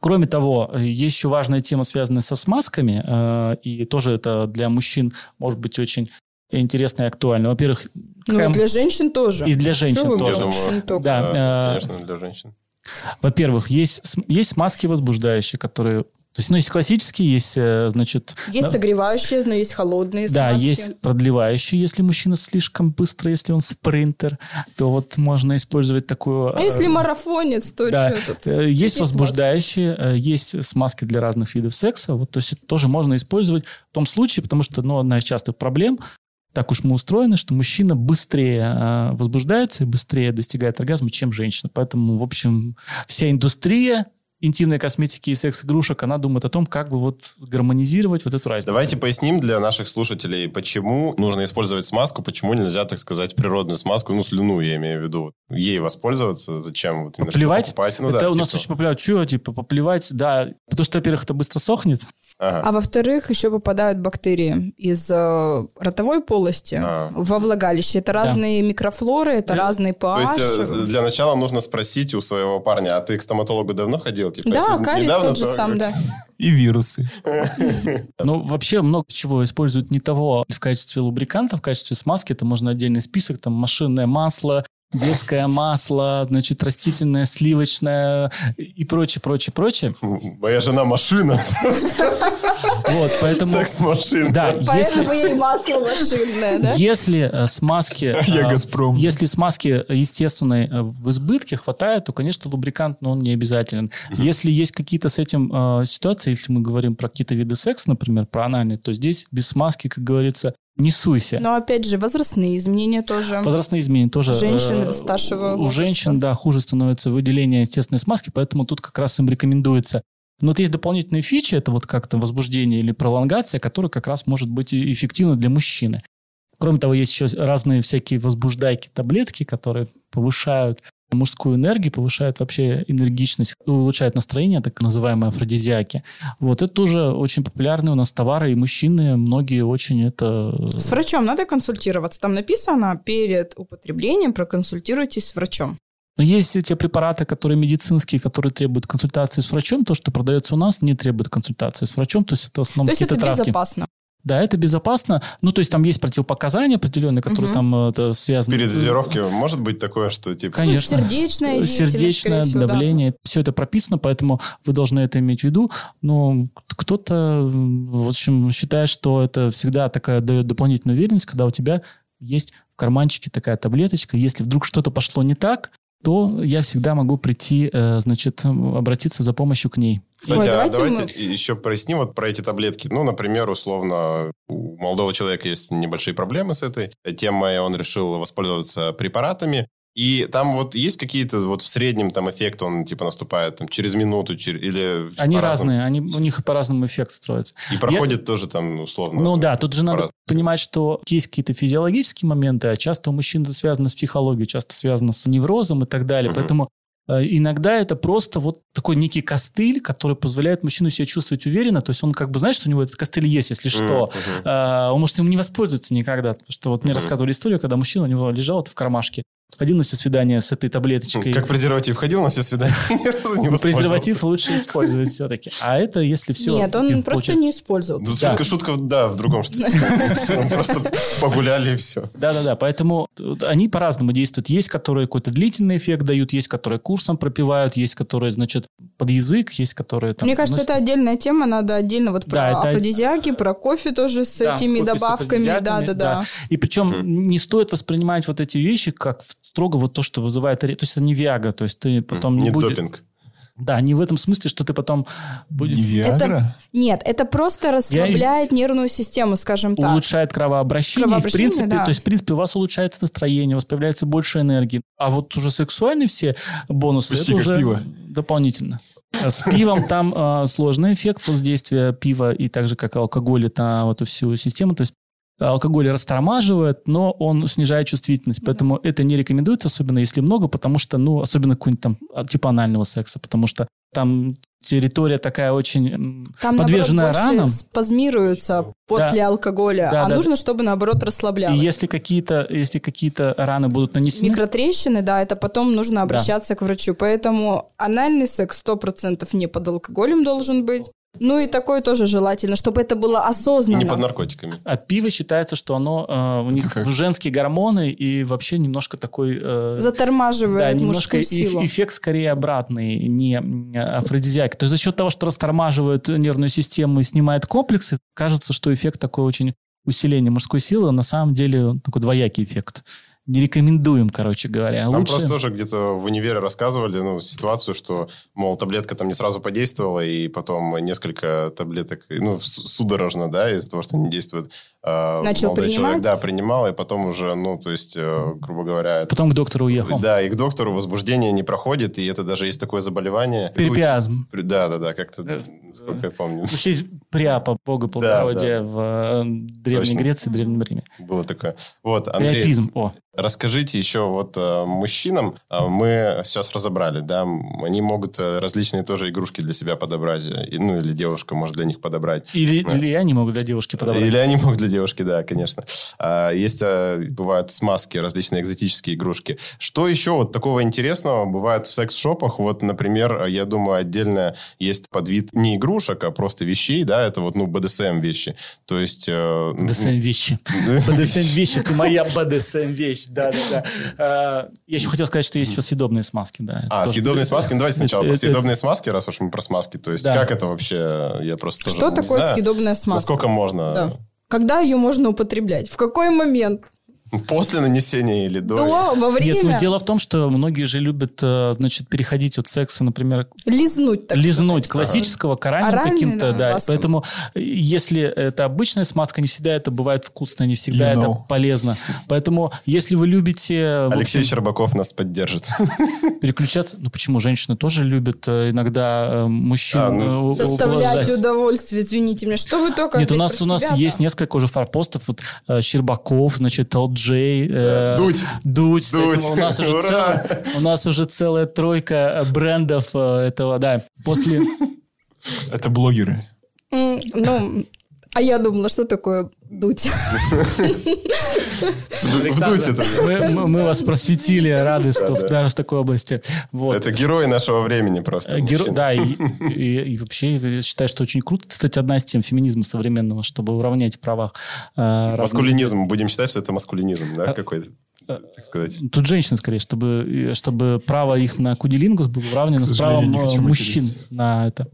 [SPEAKER 1] Кроме того, есть еще важная тема, связанная со смазками, э, и тоже это для мужчин может быть очень интересно и актуально. Во-первых,
[SPEAKER 2] Ну, и для женщин тоже.
[SPEAKER 1] и для женщин
[SPEAKER 2] Что
[SPEAKER 1] тоже.
[SPEAKER 2] только?
[SPEAKER 1] Да,
[SPEAKER 3] Да,
[SPEAKER 1] э,
[SPEAKER 3] конечно, для женщин.
[SPEAKER 1] Во-первых, есть, есть маски возбуждающие, которые... То есть, ну, есть классические, есть, э, значит...
[SPEAKER 2] Есть
[SPEAKER 1] на-
[SPEAKER 2] согревающие, но есть холодные
[SPEAKER 1] Да,
[SPEAKER 2] смазки.
[SPEAKER 1] есть продлевающие, если мужчина слишком быстро, если он спринтер, то вот можно использовать такую...
[SPEAKER 2] А если
[SPEAKER 1] э,
[SPEAKER 2] марафонец, то
[SPEAKER 1] да,
[SPEAKER 2] что тут?
[SPEAKER 1] э, есть
[SPEAKER 2] Какие
[SPEAKER 1] возбуждающие, э, есть смазки для разных видов секса, вот, то есть это тоже можно использовать в том случае, потому что, ну, одна из частых проблем, так уж мы устроены, что мужчина быстрее э, возбуждается и быстрее достигает оргазма, чем женщина. Поэтому, в общем, вся индустрия интимной косметики и секс-игрушек, она думает о том, как бы вот гармонизировать вот эту разницу.
[SPEAKER 3] Давайте поясним для наших слушателей, почему нужно использовать смазку, почему нельзя, так сказать, природную смазку, ну, слюну, я имею в виду. Ей воспользоваться, зачем? Вот именно,
[SPEAKER 1] Поплевать?
[SPEAKER 3] покупать? Ну,
[SPEAKER 1] это
[SPEAKER 3] да,
[SPEAKER 1] у нас
[SPEAKER 3] типа.
[SPEAKER 1] очень популярно. Что, типа, поплевать? Да, потому что, во-первых, это быстро сохнет.
[SPEAKER 3] Ага.
[SPEAKER 2] А во-вторых, еще попадают бактерии из э, ротовой полости
[SPEAKER 3] А.
[SPEAKER 2] во влагалище. Это разные микрофлоры, это
[SPEAKER 1] Да.
[SPEAKER 2] разный
[SPEAKER 3] То
[SPEAKER 2] pH.
[SPEAKER 3] есть э, для начала нужно спросить у своего парня, а ты к стоматологу давно ходил? Типа,
[SPEAKER 2] Да, кариес
[SPEAKER 3] недавно,
[SPEAKER 2] тот же
[SPEAKER 3] то-
[SPEAKER 2] сам, да.
[SPEAKER 4] И вирусы.
[SPEAKER 1] Ну, вообще много чего используют не того в качестве лубриканта, в качестве смазки. Это можно отдельный список, там машинное масло, детское масло, значит, растительное, сливочное и прочее, прочее, прочее.
[SPEAKER 3] Моя жена машина.
[SPEAKER 1] Вот, поэтому...
[SPEAKER 3] Секс-машина.
[SPEAKER 1] Да,
[SPEAKER 2] Поэтому
[SPEAKER 1] если,
[SPEAKER 2] ей масло машинное, да?
[SPEAKER 1] если э, смазки...
[SPEAKER 4] Я
[SPEAKER 1] э,
[SPEAKER 4] «Газпром».
[SPEAKER 1] Если смазки естественной э, в избытке хватает, то, конечно, лубрикант, но он не обязателен. Если есть какие-то с этим ситуации, если мы говорим про какие-то виды секса, например, про анальный, то здесь без смазки, как говорится, не суйся.
[SPEAKER 2] Но опять же, возрастные изменения тоже.
[SPEAKER 1] Возрастные изменения тоже.
[SPEAKER 2] Женщин
[SPEAKER 1] э,
[SPEAKER 2] старшего
[SPEAKER 1] У
[SPEAKER 2] возраста.
[SPEAKER 1] женщин, да, хуже становится выделение естественной смазки, поэтому тут как раз им рекомендуется. Но вот есть дополнительные фичи, это вот как-то возбуждение или пролонгация, которая как раз может быть эффективна для мужчины. Кроме того, есть еще разные всякие возбуждайки, таблетки, которые повышают мужскую энергию, повышают вообще энергичность, улучшают настроение, так называемые афродизиаки. Вот это тоже очень популярные у нас товары, и мужчины, многие очень это...
[SPEAKER 2] С врачом надо консультироваться. Там написано, перед употреблением проконсультируйтесь с врачом.
[SPEAKER 1] Но есть те препараты, которые медицинские, которые требуют консультации с врачом. То, что продается у нас, не требует консультации с врачом. То есть это в основном
[SPEAKER 2] То есть это
[SPEAKER 1] травки.
[SPEAKER 2] безопасно.
[SPEAKER 1] Да, это безопасно. Ну, то есть там есть противопоказания определенные, которые
[SPEAKER 2] Мгм.
[SPEAKER 1] там э, это связаны.
[SPEAKER 3] Перед дозировкой может быть такое, что типа...
[SPEAKER 1] Конечно.
[SPEAKER 2] Ну,
[SPEAKER 1] Сердечное
[SPEAKER 2] скорее всего, да.
[SPEAKER 1] давление. Все это прописано, поэтому вы должны это иметь в виду. Но кто-то, в общем, считает, что это всегда такая дает дополнительную уверенность, когда у тебя есть в карманчике такая таблеточка. Если вдруг что-то пошло не так, то я всегда могу прийти, э, значит, обратиться за помощью к ней.
[SPEAKER 3] Кстати,
[SPEAKER 2] Ой,
[SPEAKER 3] а
[SPEAKER 2] давайте
[SPEAKER 3] давайте еще проясним вот про эти таблетки. Ну, например, условно, у молодого человека есть небольшие проблемы с этой темой, он решил воспользоваться препаратами. И там вот есть какие-то вот в среднем там эффект, он типа наступает там, через минуту чер- или...
[SPEAKER 1] Они разные, они, у них по-разному эффект строится.
[SPEAKER 3] И проходит тоже там условно...
[SPEAKER 1] Ну да, тут же надо понимать, что есть какие-то физиологические моменты, а часто у мужчин это связано с психологией, часто связано с неврозом и так далее.
[SPEAKER 3] Мгм.
[SPEAKER 1] Поэтому иногда это просто вот такой некий костыль, который позволяет мужчину себя чувствовать уверенно. То есть он как бы знает, что у него этот костыль есть, если что. А, он может им не воспользоваться никогда. Потому что вот мне
[SPEAKER 3] Мгм.
[SPEAKER 1] рассказывали историю, когда мужчина у него лежал это в кармашке. Ходил на все свидания с этой таблеточкой.
[SPEAKER 3] Как презерватив ходил на все свидания?
[SPEAKER 1] Презерватив лучше использовать все-таки. А это если все...
[SPEAKER 2] Нет, он просто не использовал.
[SPEAKER 3] Ну, шутка, шутка, да, в другом что-то. Просто погуляли и все.
[SPEAKER 1] Да-да-да, поэтому они по-разному действуют. Есть, которые какой-то длительный эффект дают, есть, которые курсом пропивают, есть, которые, значит, под язык, есть, которые там...
[SPEAKER 2] Мне кажется, это отдельная тема, надо отдельно вот про афродизиаки, про кофе тоже с этими добавками, да-да-да.
[SPEAKER 1] И причем не стоит воспринимать вот эти вещи как строго вот то, что вызывает... То есть это не Виага, то есть ты потом не,
[SPEAKER 3] Не
[SPEAKER 1] будешь...
[SPEAKER 3] допинг.
[SPEAKER 1] Да, не в этом смысле, что ты потом будешь...
[SPEAKER 4] Не Виагра?
[SPEAKER 2] Нет, это просто расслабляет нервную систему, скажем так.
[SPEAKER 1] улучшает кровообращение, и, в
[SPEAKER 2] Кровообращение,
[SPEAKER 1] принципе,
[SPEAKER 2] да.
[SPEAKER 1] то есть, в принципе, у вас улучшается настроение, у вас появляется больше энергии. А вот уже сексуальные все бонусы,
[SPEAKER 4] Почти
[SPEAKER 1] это уже
[SPEAKER 4] пиво.
[SPEAKER 1] дополнительно. С пивом там а, сложный эффект воздействия пива, и так же, как алкоголь, на вот эту всю систему. То есть алкоголь растормаживает, но он снижает чувствительность. Поэтому это не рекомендуется, особенно если много, потому что, ну, особенно какой-нибудь там а, типа анального секса, потому что там территория такая очень
[SPEAKER 2] Там,
[SPEAKER 1] подверженная
[SPEAKER 2] наоборот,
[SPEAKER 1] ранам.
[SPEAKER 2] спазмируются после алкоголя,
[SPEAKER 1] Да,
[SPEAKER 2] а
[SPEAKER 1] да,
[SPEAKER 2] нужно, чтобы, наоборот,
[SPEAKER 1] И
[SPEAKER 2] расслаблялось.
[SPEAKER 1] если какие-то, если какие-то раны будут нанесены,
[SPEAKER 2] Микротрещины, да, это потом нужно обращаться к врачу. Поэтому анальный секс 100% не под алкоголем должен быть. Ну и такое тоже желательно, чтобы это было
[SPEAKER 3] И
[SPEAKER 2] осознанно.
[SPEAKER 3] не под наркотиками.
[SPEAKER 1] А пиво считается, что оно э, у них
[SPEAKER 4] Как?
[SPEAKER 1] женские гормоны и вообще немножко такой э, да,
[SPEAKER 2] Затормаживает
[SPEAKER 1] немножко
[SPEAKER 2] мужскую
[SPEAKER 1] эф-
[SPEAKER 2] силу.
[SPEAKER 1] эффект скорее обратный, не афродизиак. То есть за счет того, что растормаживает нервную систему и снимает комплексы, кажется, что эффект такой очень усиление мужской силы, а на самом деле такой двоякий эффект. Не рекомендуем, короче говоря.
[SPEAKER 3] Там
[SPEAKER 1] Лучше...
[SPEAKER 3] просто тоже где-то в универе рассказывали ну, ситуацию, что, мол, таблетка там не сразу подействовала, и потом несколько таблеток, ну, судорожно, да, из-за того, что не действует. Э,
[SPEAKER 2] Начал
[SPEAKER 3] молодой человек,
[SPEAKER 2] принимать?
[SPEAKER 3] да, принимал, и потом уже, ну, то есть, э, грубо говоря... это-
[SPEAKER 1] Потом к доктору уехал.
[SPEAKER 3] Да, и к доктору возбуждение не проходит, и это даже есть такое заболевание.
[SPEAKER 1] Перпиазм.
[SPEAKER 3] Да, да, да, как-то, насколько я помню,
[SPEAKER 1] В честь Приапа, бога плодородия в э, Древней
[SPEAKER 3] Точно.
[SPEAKER 1] Греции, Древнем Риме.
[SPEAKER 3] было такое. Вот, Андрей,
[SPEAKER 1] Приапизм. О,
[SPEAKER 3] Расскажите еще вот э, мужчинам, э, мы сейчас разобрали, да, они могут э, различные тоже игрушки для себя подобрать, э, и, ну или девушка может для них подобрать.
[SPEAKER 1] Или,
[SPEAKER 3] Да.
[SPEAKER 1] или я не могу для девушки подобрать.
[SPEAKER 3] Или они могут для девушки, да, конечно. А, Есть, э, бывают смазки, различные экзотические игрушки. Что еще вот такого интересного бывает в секс-шопах? Вот, например, я думаю, отдельно есть подвид не игрушек, а просто вещей, да, это вот, ну, БДСМ вещи. То есть... Э,
[SPEAKER 1] БДСМ вещи. БДСМ вещи, ты моя БДСМ вещь, да-да-да. А, я еще хотел сказать, что есть еще съедобные смазки, да.
[SPEAKER 3] А, съедобные смазки? Ну, давайте сначала про съедобные смазки, раз уж мы про смазки. То есть, как это вообще? Я просто
[SPEAKER 2] Что такое съедобная смазка?
[SPEAKER 3] Сколько можно?
[SPEAKER 2] Когда ее можно употреблять? В какой момент?
[SPEAKER 3] После нанесения или до?
[SPEAKER 2] До, во время. Нет, ну,
[SPEAKER 1] дело в том, что многие же любят, э, значит, переходить от секса, например...
[SPEAKER 2] Лизнуть,
[SPEAKER 1] так Лизнуть сказать. классического к оральным каким-то, да. Ласком. Поэтому если это обычная смазка, не всегда это бывает вкусно, не всегда you это know. полезно. Поэтому если вы любите...
[SPEAKER 3] Алексей общем, Щербаков нас поддержит.
[SPEAKER 1] Переключаться... Ну почему? Женщины тоже любят э, иногда э, мужчин а, ну,
[SPEAKER 2] Составлять удовольствие, извините меня. Что вы только...
[SPEAKER 1] Нет, у нас, у нас есть несколько уже форпостов. Вот Щербаков, значит, LG Джей. Э,
[SPEAKER 3] Дудь.
[SPEAKER 1] Дудь. Дудь. У нас, уже целая, у нас уже целая тройка брендов э, этого, да. После...
[SPEAKER 4] Это блогеры.
[SPEAKER 2] Ну, а я думала, что такое дуть?
[SPEAKER 3] Вдуть это.
[SPEAKER 1] Мы, вас просветили, рады, что да, даже в такой области.
[SPEAKER 3] Это герои нашего времени просто.
[SPEAKER 1] Геро... Да, и, вообще я считаю, что очень круто. Кстати, одна из тем феминизма современного, чтобы уравнять права.
[SPEAKER 3] Э, маскулинизм. Будем считать, что это маскулинизм, да, а, какой-то? Э, так сказать.
[SPEAKER 1] Тут женщины, скорее, чтобы, чтобы право их на кудилингус было уравнено с правом мужчин на это.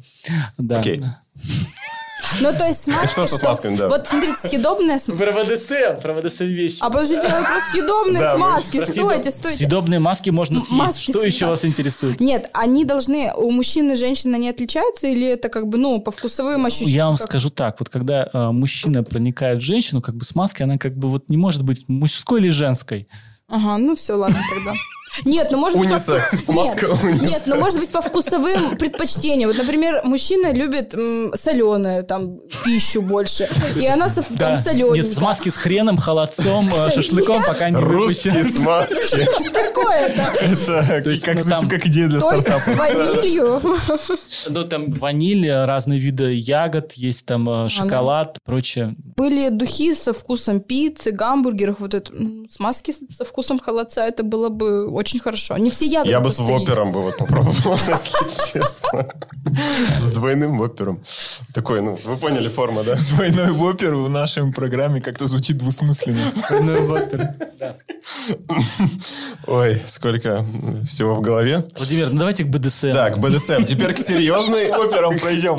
[SPEAKER 1] Да.
[SPEAKER 3] Окей.
[SPEAKER 2] Ну, то есть смазки...
[SPEAKER 3] Что со смазками, да?
[SPEAKER 2] Вот, смотрите, съедобная смазка.
[SPEAKER 1] Про ВДСМ, про ВДСМ вещи.
[SPEAKER 2] А подождите, про съедобные смазки. Стойте, стойте.
[SPEAKER 1] Съедобные маски можно съесть. Что еще вас интересует?
[SPEAKER 2] Нет, они должны... У мужчин и женщин они отличаются? Или это как бы, ну, по вкусовым ощущениям?
[SPEAKER 1] Я вам скажу так. Вот когда э, мужчина проникает в женщину, как бы смазка, она как бы вот не может быть мужской или женской.
[SPEAKER 2] Ага, ну все, ладно тогда. Нет, ну может
[SPEAKER 3] унисекс, быть... Смазка нет, унисекс.
[SPEAKER 2] нет, ну может быть по вкусовым предпочтениям. Вот, например, мужчина любит м, соленую там пищу больше, и она там да. солененькая.
[SPEAKER 1] Нет, смазки с хреном, холодцом, э, шашлыком пока не
[SPEAKER 3] Русские смазки.
[SPEAKER 2] Что такое-то?
[SPEAKER 4] Это как ну, как идея для стартапа.
[SPEAKER 2] с ванилью.
[SPEAKER 1] Ну там ваниль, разные виды ягод, есть там э, шоколад, прочее.
[SPEAKER 2] Были духи со вкусом пиццы, гамбургеров, вот это смазки со вкусом холодца, это было бы очень хорошо. Не все ягоды
[SPEAKER 3] Я бы с вопером бы вот попробовал, если честно. С двойным вопером. Такой, ну, вы поняли форма, да?
[SPEAKER 4] Двойной вопер в нашей программе как-то звучит двусмысленно.
[SPEAKER 1] Двойной вопер, да.
[SPEAKER 3] Ой, сколько всего в голове.
[SPEAKER 1] Владимир, ну давайте к БДСМ.
[SPEAKER 3] Да, к БДСМ. Теперь к серьезной... Операм пройдем.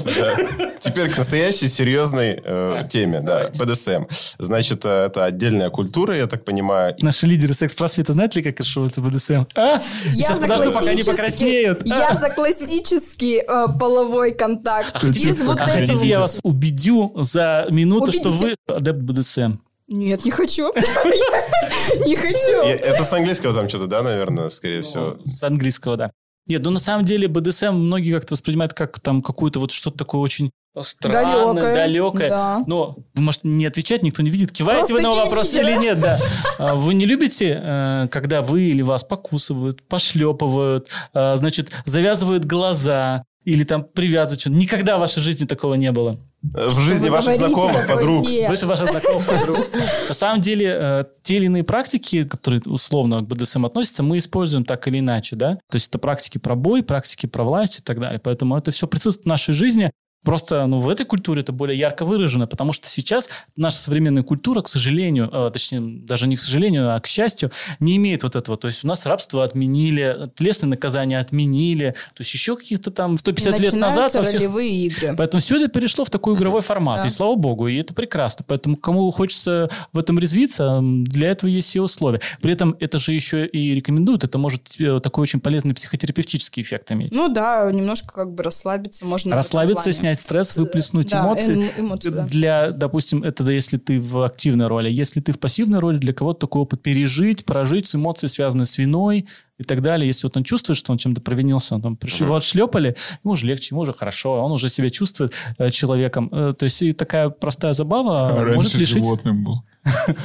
[SPEAKER 3] Теперь к настоящей серьезной э, теме, да, БДСМ. Значит, э, это отдельная культура, я так понимаю.
[SPEAKER 1] Наши лидеры секс-просвета знают ли, как ошиваться БДСМ? А? Я Сейчас подожду, пока они покраснеют.
[SPEAKER 2] Я за классический э, половой контакт. А
[SPEAKER 1] хотите, вот а хотите я вас убедю за минуту, Убедите. что вы адепт БДСМ?
[SPEAKER 2] Нет, не хочу. Не хочу.
[SPEAKER 3] Это с английского там что-то, да, наверное, скорее всего?
[SPEAKER 1] С английского, да. Нет, ну на самом деле БДСМ многие как-то воспринимают как там какую-то вот что-то такое очень странное, далекое. далекое. Да. Но вы можете не отвечать, никто не видит. Киваете Просто вы на вопрос или нет, да. А вы не любите, э, когда вы или вас покусывают, пошлепывают, э, значит, завязывают глаза, или там привязывать. Никогда в вашей жизни такого не было.
[SPEAKER 3] В жизни ваших знакомых, подруг.
[SPEAKER 1] Выше ваших знакомых, подруг. На самом деле, э, те или иные практики, которые условно к БДСМ относятся, мы используем так или иначе, да? То есть это практики про бой, практики про власть и так далее. Поэтому это все присутствует в нашей жизни. Просто ну, в этой культуре это более ярко выражено, потому что сейчас наша современная культура, к сожалению, э, точнее, даже не к сожалению, а к счастью, не имеет вот этого. То есть у нас рабство отменили, телесные наказания отменили, то есть еще каких-то там 150 лет назад...
[SPEAKER 2] ролевые всех... игры.
[SPEAKER 1] Поэтому все это перешло в такой игровой формат, да. и слава богу, и это прекрасно. Поэтому кому хочется в этом резвиться, для этого есть все условия. При этом это же еще и рекомендуют, это может э, такой очень полезный психотерапевтический эффект иметь.
[SPEAKER 2] Ну да, немножко как бы расслабиться можно.
[SPEAKER 1] Расслабиться, снять снять стресс, выплеснуть да, эмоции. эмоции да. Для, допустим, это да, если ты в активной роли. Если ты в пассивной роли, для кого-то такой опыт пережить, прожить с эмоцией, связанные с виной и так далее. Если вот он чувствует, что он чем-то провинился, он там пришли, его отшлепали, ему уже легче, ему уже хорошо, он уже себя чувствует э, человеком. Э, то есть и такая простая забава
[SPEAKER 4] Раньше может лишить... животным был.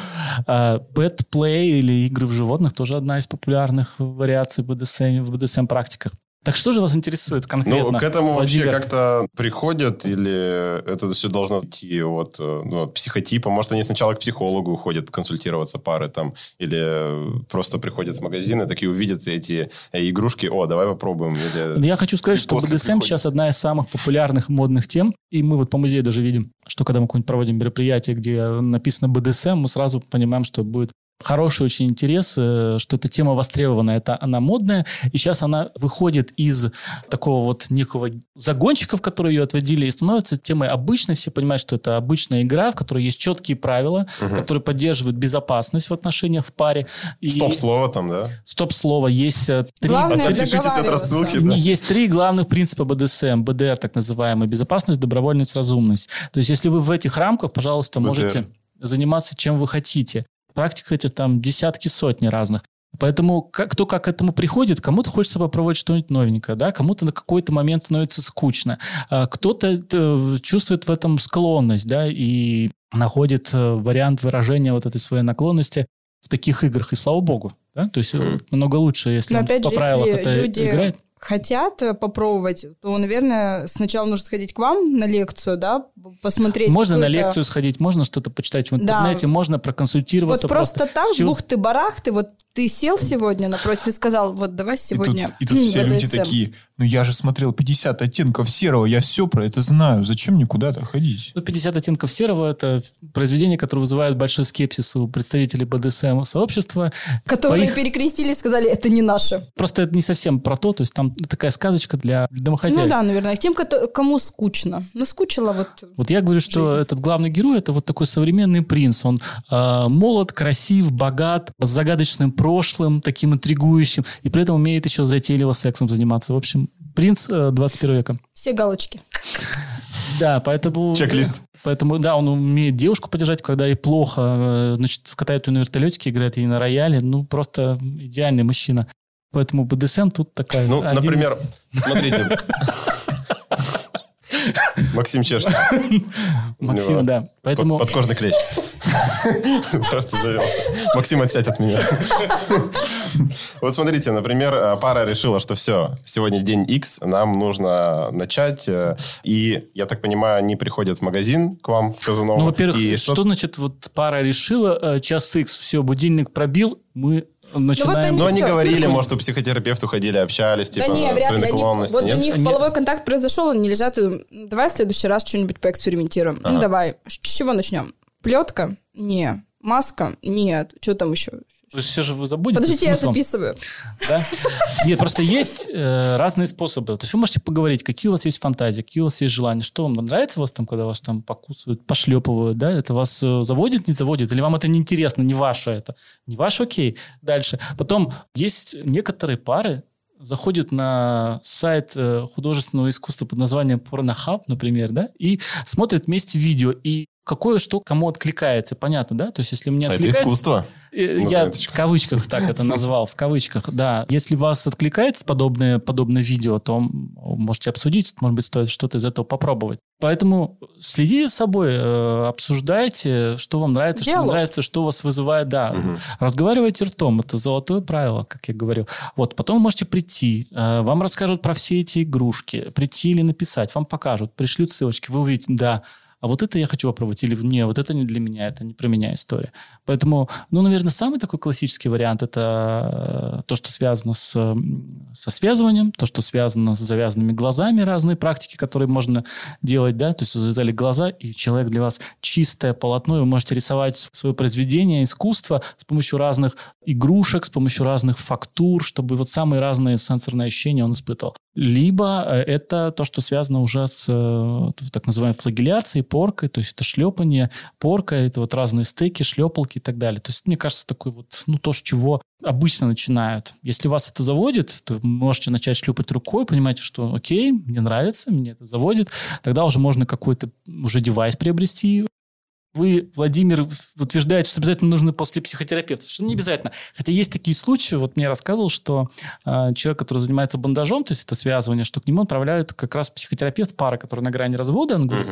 [SPEAKER 1] А, pet play или игры в животных тоже одна из популярных вариаций в BDSM, в BDSM практиках. Так что же вас интересует конкретно?
[SPEAKER 3] Ну, к этому
[SPEAKER 1] Владимир?
[SPEAKER 3] вообще как-то приходят или это все должно идти от, э, ну, от психотипа? Может, они сначала к психологу уходят консультироваться пары там, или просто приходят в магазин и такие увидят эти э, игрушки, о, давай попробуем. Или...
[SPEAKER 1] Я хочу сказать,
[SPEAKER 3] И
[SPEAKER 1] что BDSM
[SPEAKER 3] приходит.
[SPEAKER 1] сейчас одна из самых популярных модных тем. И мы вот по музею даже видим, что когда мы какое-нибудь проводим мероприятие, где написано BDSM, мы сразу понимаем, что будет хороший очень интерес, что эта тема востребованная, это она модная, и сейчас она выходит из такого вот некого загонщика, в который ее отводили, и становится темой обычной. Все понимают, что это обычная игра, в которой есть четкие правила, которые поддерживают безопасность в отношениях в паре. И
[SPEAKER 3] Стоп-слово там, да?
[SPEAKER 1] Стоп-слово. Есть э, три...
[SPEAKER 2] Главное
[SPEAKER 3] Отпишитесь от рассылки. Да.
[SPEAKER 1] Есть три главных принципа БДСМ, БДР так называемый, безопасность, добровольность, разумность. То есть, если вы в этих рамках, пожалуйста,
[SPEAKER 3] БДР.
[SPEAKER 1] можете заниматься чем вы хотите. Практика эти там десятки, сотни разных. Поэтому как, кто как к этому приходит, кому-то хочется попробовать что-нибудь новенькое, да, кому-то на какой-то момент становится скучно, а кто-то э, чувствует в этом склонность, да, и находит э, вариант выражения вот этой своей наклонности в таких играх, и слава богу, да, то есть э,
[SPEAKER 3] Мгм.
[SPEAKER 1] намного лучше, если
[SPEAKER 2] Но
[SPEAKER 1] он
[SPEAKER 2] опять
[SPEAKER 1] по
[SPEAKER 2] же,
[SPEAKER 1] правилам
[SPEAKER 2] если
[SPEAKER 1] это
[SPEAKER 2] люди
[SPEAKER 1] играет.
[SPEAKER 2] Хотят попробовать, то, наверное, сначала нужно сходить к вам на лекцию, да, посмотреть.
[SPEAKER 1] Можно на лекцию сходить, можно что-то почитать в
[SPEAKER 2] Да.
[SPEAKER 1] интернете, можно
[SPEAKER 2] Вот
[SPEAKER 1] проконсультироваться.
[SPEAKER 2] просто, так,
[SPEAKER 1] Чего-
[SPEAKER 2] бухты-барахты, вот ты сел сегодня напротив и сказал, вот давай
[SPEAKER 4] И тут,
[SPEAKER 2] сегодня
[SPEAKER 4] и тут все люди такие, ну я же смотрел 50 оттенков серого, я все про это знаю, зачем мне куда-то ходить?
[SPEAKER 1] Ну, 50 оттенков серого – это произведение, которое вызывает большой скепсис у представителей БДСМ-сообщества.
[SPEAKER 2] Которые
[SPEAKER 1] По их-
[SPEAKER 2] перекрестили и сказали, это не наше.
[SPEAKER 1] Просто это не совсем про то, то есть там такая сказочка для домохозяев.
[SPEAKER 2] Ну да, наверное, тем, кому скучно. Наскучило вот...
[SPEAKER 1] Вот я говорю, что
[SPEAKER 2] Жизнь.
[SPEAKER 1] этот главный герой это вот такой современный принц. Он э, молод, красив, богат, с загадочным прошлым, таким интригующим, и при этом умеет еще затейливо сексом заниматься. В общем, принц э, 21 века.
[SPEAKER 2] Все галочки.
[SPEAKER 1] Да, поэтому...
[SPEAKER 3] Чек-лист.
[SPEAKER 1] Поэтому, да, он умеет девушку поддержать, когда ей плохо. э, Значит, катает ее на вертолетике, играет ей на рояле. Ну, просто идеальный мужчина. Поэтому БДСМ тут такая...
[SPEAKER 3] Ну, например,
[SPEAKER 1] из-
[SPEAKER 3] смотрите. Максим чешется.
[SPEAKER 1] Максим, да. Поэтому...
[SPEAKER 3] под- Подкожный клещ. Просто завелся. Максим, отсядь от меня. Вот смотрите, например, э, пара решила, что все, сегодня день X, нам нужно начать. э, И, я так понимаю, они приходят в магазин к вам в Казаново.
[SPEAKER 1] Ну, во-первых, что значит вот пара решила, э, час X, все, будильник пробил, мы начинаем...
[SPEAKER 2] они-
[SPEAKER 3] Ну, они
[SPEAKER 2] всё,
[SPEAKER 3] говорили, может, у психотерапевта ходили, общались, типа,
[SPEAKER 2] да не, вряд ли. Они, вот
[SPEAKER 3] нет?
[SPEAKER 2] у них
[SPEAKER 1] Они-
[SPEAKER 2] половой контакт произошел, они лежат, и, давай в следующий раз что-нибудь поэкспериментируем. Ну, давай. С чего начнем? Плетка? Не. Маска? Нет. Что там еще?
[SPEAKER 1] Вы все же вы забудете
[SPEAKER 2] Подождите, я записываю.
[SPEAKER 1] Да? Нет, просто есть э, разные способы. То есть вы можете поговорить, какие у вас есть фантазии, какие у вас есть желания. Что вам нравится вас там, когда вас там покусывают, пошлепывают, да? Это вас э, заводит, не заводит? Или вам это не интересно, не ваше это? Не ваше, окей. Дальше. Потом есть некоторые пары, заходят на сайт э, художественного искусства под названием Pornhub, например, да, и смотрят вместе видео, и какое что кому откликается, понятно, да? То есть, если мне
[SPEAKER 3] А Это
[SPEAKER 1] откликается...
[SPEAKER 3] искусство.
[SPEAKER 1] Э,
[SPEAKER 3] На
[SPEAKER 1] Я
[SPEAKER 3] заметочку.
[SPEAKER 1] в кавычках так это назвал, в кавычках, да. Если вас откликается подобное, подобное видео, то можете обсудить, может быть, стоит что-то из этого попробовать. Поэтому следите за собой, э, обсуждайте, что вам нравится, что не
[SPEAKER 2] Диалог.
[SPEAKER 1] нравится, что вас вызывает, да. Разговаривайте ртом, это золотое правило, как я говорю. Вот, потом можете прийти, э, вам расскажут про все эти игрушки, прийти или написать, вам покажут, пришлют ссылочки, вы увидите, да, а вот это я хочу попробовать, или не, вот это не для меня, это не про меня история. Поэтому, ну, наверное, самый такой классический вариант это э, то, что связано с, со связыванием, то, что связано с завязанными глазами, разные практики, которые можно делать, да, то есть завязали глаза, и человек для вас чистое полотно, и вы можете рисовать свое произведение, искусство с помощью разных игрушек, с помощью разных фактур, чтобы вот самые разные сенсорные ощущения он испытывал. Либо э, это то, что связано уже с э, так называемой флагеляцией, поркой, то есть это шлепание, порка, это вот разные стейки, шлепалки и так далее. То есть, мне кажется, такой вот, ну, то, с чего обычно начинают. Если вас это заводит, то можете начать шлепать рукой, понимаете, что окей, мне нравится, мне это заводит, тогда уже можно какой-то уже девайс приобрести, вы, Владимир, утверждаете, что обязательно нужно после психотерапевта. Что не обязательно. Хотя есть такие случаи, вот мне рассказывал, что э, человек, который занимается бандажом, то есть это связывание, что к нему отправляют как раз психотерапевт, пара, которая на грани развода, он говорит,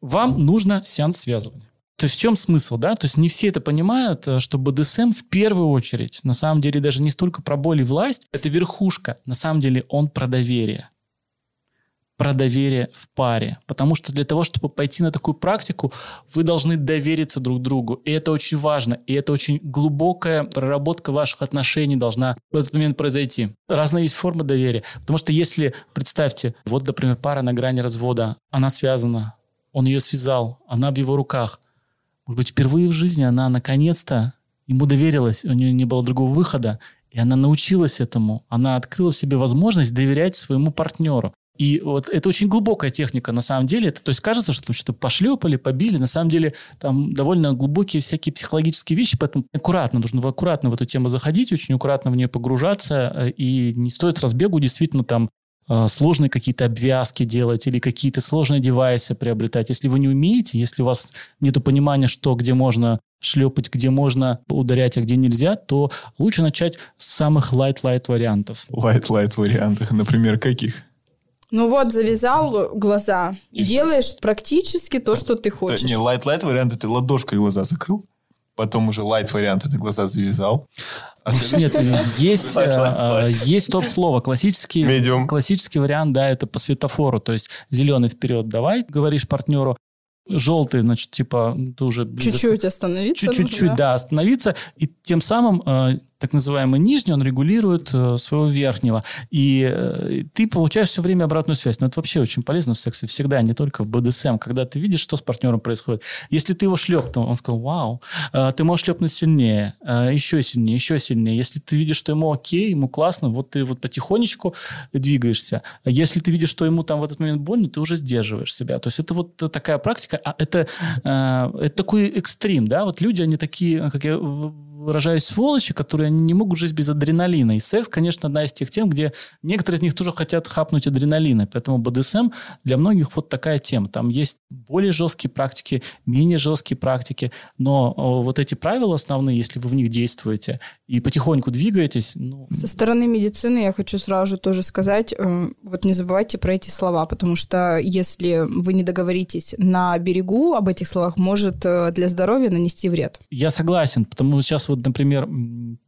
[SPEAKER 1] вам нужно сеанс связывания. То есть в чем смысл, да? То есть не все это понимают, э, что БДСМ в первую очередь, на самом деле, даже не столько про боль и власть, это верхушка. На самом деле он про доверие про доверие в паре. Потому что для того, чтобы пойти на такую практику, вы должны довериться друг другу. И это очень важно. И это очень глубокая проработка ваших отношений должна в этот момент произойти. Разные есть формы доверия. Потому что если, представьте, вот, например, пара на грани развода, она связана, он ее связал, она в его руках. Может быть, впервые в жизни она наконец-то ему доверилась, у нее не было другого выхода, и она научилась этому. Она открыла в себе возможность доверять своему партнеру. И вот это очень глубокая техника на самом деле. Это, то есть кажется, что там что-то пошлепали, побили. На самом деле там довольно глубокие всякие психологические вещи, поэтому аккуратно, нужно аккуратно в эту тему заходить, очень аккуратно в нее погружаться. Э, и не стоит разбегу действительно там э, сложные какие-то обвязки делать или какие-то сложные девайсы приобретать. Если вы не умеете, если у вас нет понимания, что где можно шлепать, где можно ударять, а где нельзя, то лучше начать с самых light-light вариантов.
[SPEAKER 4] Light-light вариантов, например, каких?
[SPEAKER 2] Ну вот, завязал глаза и делаешь практически то, что ты хочешь.
[SPEAKER 4] Не, light-light вариант это ладошкой глаза закрыл, потом уже light вариант это глаза завязал.
[SPEAKER 1] А Нет, есть, э, есть топ-слово. Классический,
[SPEAKER 3] Medium.
[SPEAKER 1] классический вариант, да, это по светофору. То есть зеленый вперед давай, говоришь партнеру, желтый, значит, типа, ты уже.
[SPEAKER 2] Чуть-чуть остановиться.
[SPEAKER 1] Чуть-чуть, да, остановиться. И тем самым э, так называемый нижний, он регулирует э, своего верхнего. И э, ты получаешь все время обратную связь. Но это вообще очень полезно в сексе. Всегда, не только в БДСМ. Когда ты видишь, что с партнером происходит. Если ты его шлепнул, он сказал, вау, э, ты можешь шлепнуть сильнее, э, еще сильнее, еще сильнее. Если ты видишь, что ему окей, ему классно, вот ты вот потихонечку двигаешься. Если ты видишь, что ему там в этот момент больно, ты уже сдерживаешь себя. То есть это вот такая практика. А это, это такой экстрим, да? Вот люди, они такие, как я выражаюсь, сволочи, которые не могут жить без адреналина. И секс, конечно, одна из тех тем, где некоторые из них тоже хотят хапнуть адреналина. Поэтому БДСМ для многих вот такая тема. Там есть более жесткие практики, менее жесткие практики, но вот эти правила основные, если вы в них действуете и потихоньку двигаетесь... Ну...
[SPEAKER 2] Со стороны медицины я хочу сразу же тоже сказать, э, вот не забывайте про эти слова, потому что если вы не договоритесь на берегу об этих словах, может э, для здоровья нанести вред.
[SPEAKER 1] Я согласен, потому что сейчас вот, например,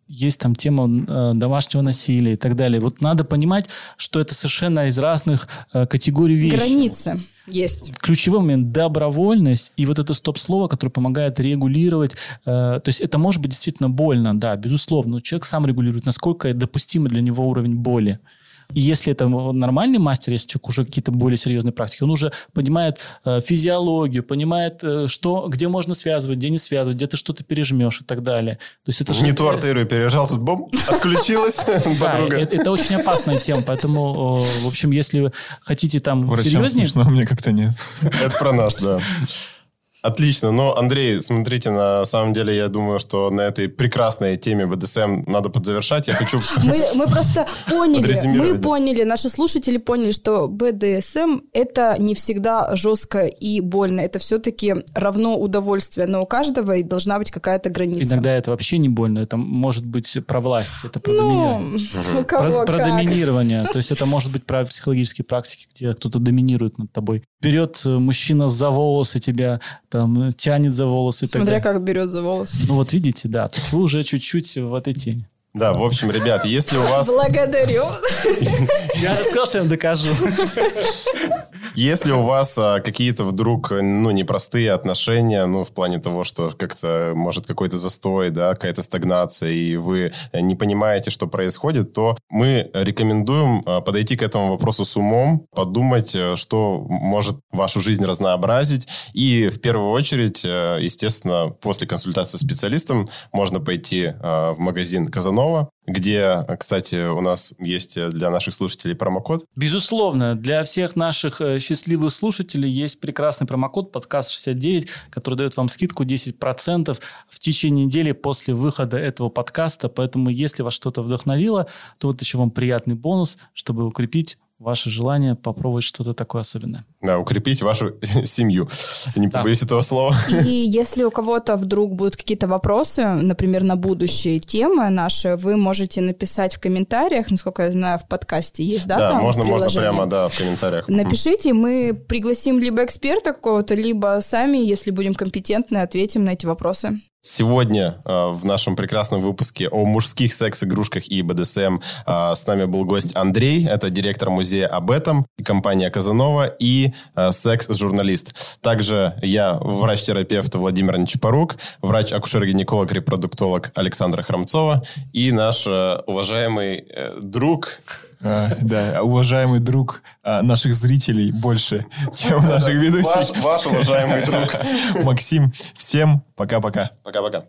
[SPEAKER 1] есть там тема э, домашнего насилия и так далее. Вот надо понимать, что это совершенно из разных э, категорий вещи.
[SPEAKER 2] Границы есть.
[SPEAKER 1] Ключевой момент – добровольность и вот это стоп-слово, которое помогает регулировать. Э, то есть это может быть действительно больно, да, безусловно, но человек сам регулирует, насколько допустимый для него уровень боли. И если это нормальный мастер, если человек уже какие-то более серьезные практики, он уже понимает э, физиологию, понимает, э, что, где можно связывать, где не связывать, где ты что-то пережмешь и так далее. То есть это
[SPEAKER 3] не ту артерию пережал, тут бом, отключилась подруга.
[SPEAKER 1] Это очень опасная тема, поэтому, в общем, если вы хотите там серьезнее...
[SPEAKER 4] смешно, мне как-то нет.
[SPEAKER 3] Это про нас, да. Отлично. Но, Андрей, смотрите, на самом деле, я думаю, что на этой прекрасной теме БДСМ надо подзавершать. Я хочу...
[SPEAKER 2] Мы, мы просто поняли, мы поняли, наши слушатели поняли, что БДСМ – это не всегда жестко и больно. Это все-таки равно удовольствие, но у каждого должна быть какая-то граница.
[SPEAKER 1] Иногда это вообще не больно. Это может быть про власть, это про ну, доминирование. Про, про доминирование. То есть это может быть про психологические практики, где кто-то доминирует над тобой. Берет э, мужчина за волосы тебя, там, тянет за волосы.
[SPEAKER 2] Смотря как берет за волосы.
[SPEAKER 1] Ну вот видите, да, то есть вы уже чуть-чуть в этой теме.
[SPEAKER 3] Да, в общем, ребят, если у вас...
[SPEAKER 2] Благодарю.
[SPEAKER 1] Я же сказал, что я вам докажу.
[SPEAKER 3] Если у вас а, какие-то вдруг, ну, непростые отношения, ну, в плане того, что как-то, может, какой-то застой, да, какая-то стагнация, и вы не понимаете, что происходит, то мы рекомендуем а, подойти к этому вопросу с умом, подумать, э, что может вашу жизнь разнообразить, и в первую очередь, э, естественно, после консультации с специалистом можно пойти а, в магазин Казанова, где, кстати, у нас есть для наших слушателей промокод.
[SPEAKER 1] Безусловно, для всех наших э, счастливых слушателей есть прекрасный промокод подкаст 69, который дает вам скидку 10% в течение недели после выхода этого подкаста. Поэтому, если вас что-то вдохновило, то вот еще вам приятный бонус, чтобы укрепить ваше желание попробовать что-то такое особенное.
[SPEAKER 3] Да, укрепить вашу семью. Не
[SPEAKER 1] Да.
[SPEAKER 3] побоюсь этого слова.
[SPEAKER 2] И если у кого-то вдруг будут какие-то вопросы, например, на будущие темы наши, вы можете написать в комментариях, насколько я знаю, в подкасте есть, да?
[SPEAKER 3] Да,
[SPEAKER 2] там
[SPEAKER 3] можно, можно прямо, да, в комментариях.
[SPEAKER 2] Напишите, мы пригласим либо эксперта какого-то, либо сами, если будем компетентны, ответим на эти вопросы.
[SPEAKER 3] Сегодня э, в нашем прекрасном выпуске о мужских секс-игрушках и БДСМ э, с нами был гость Андрей, это директор музея об этом, компания Казанова и э, секс-журналист. Также я врач-терапевт Владимир Нечапорук, врач-акушер-гинеколог, репродуктолог Александра Храмцова и наш э, уважаемый э, друг
[SPEAKER 4] А, Да, уважаемый друг а, наших зрителей больше, чем наших ведущих.
[SPEAKER 3] Ваш, ваш уважаемый друг.
[SPEAKER 4] Максим, всем пока-пока.
[SPEAKER 3] Пока-пока.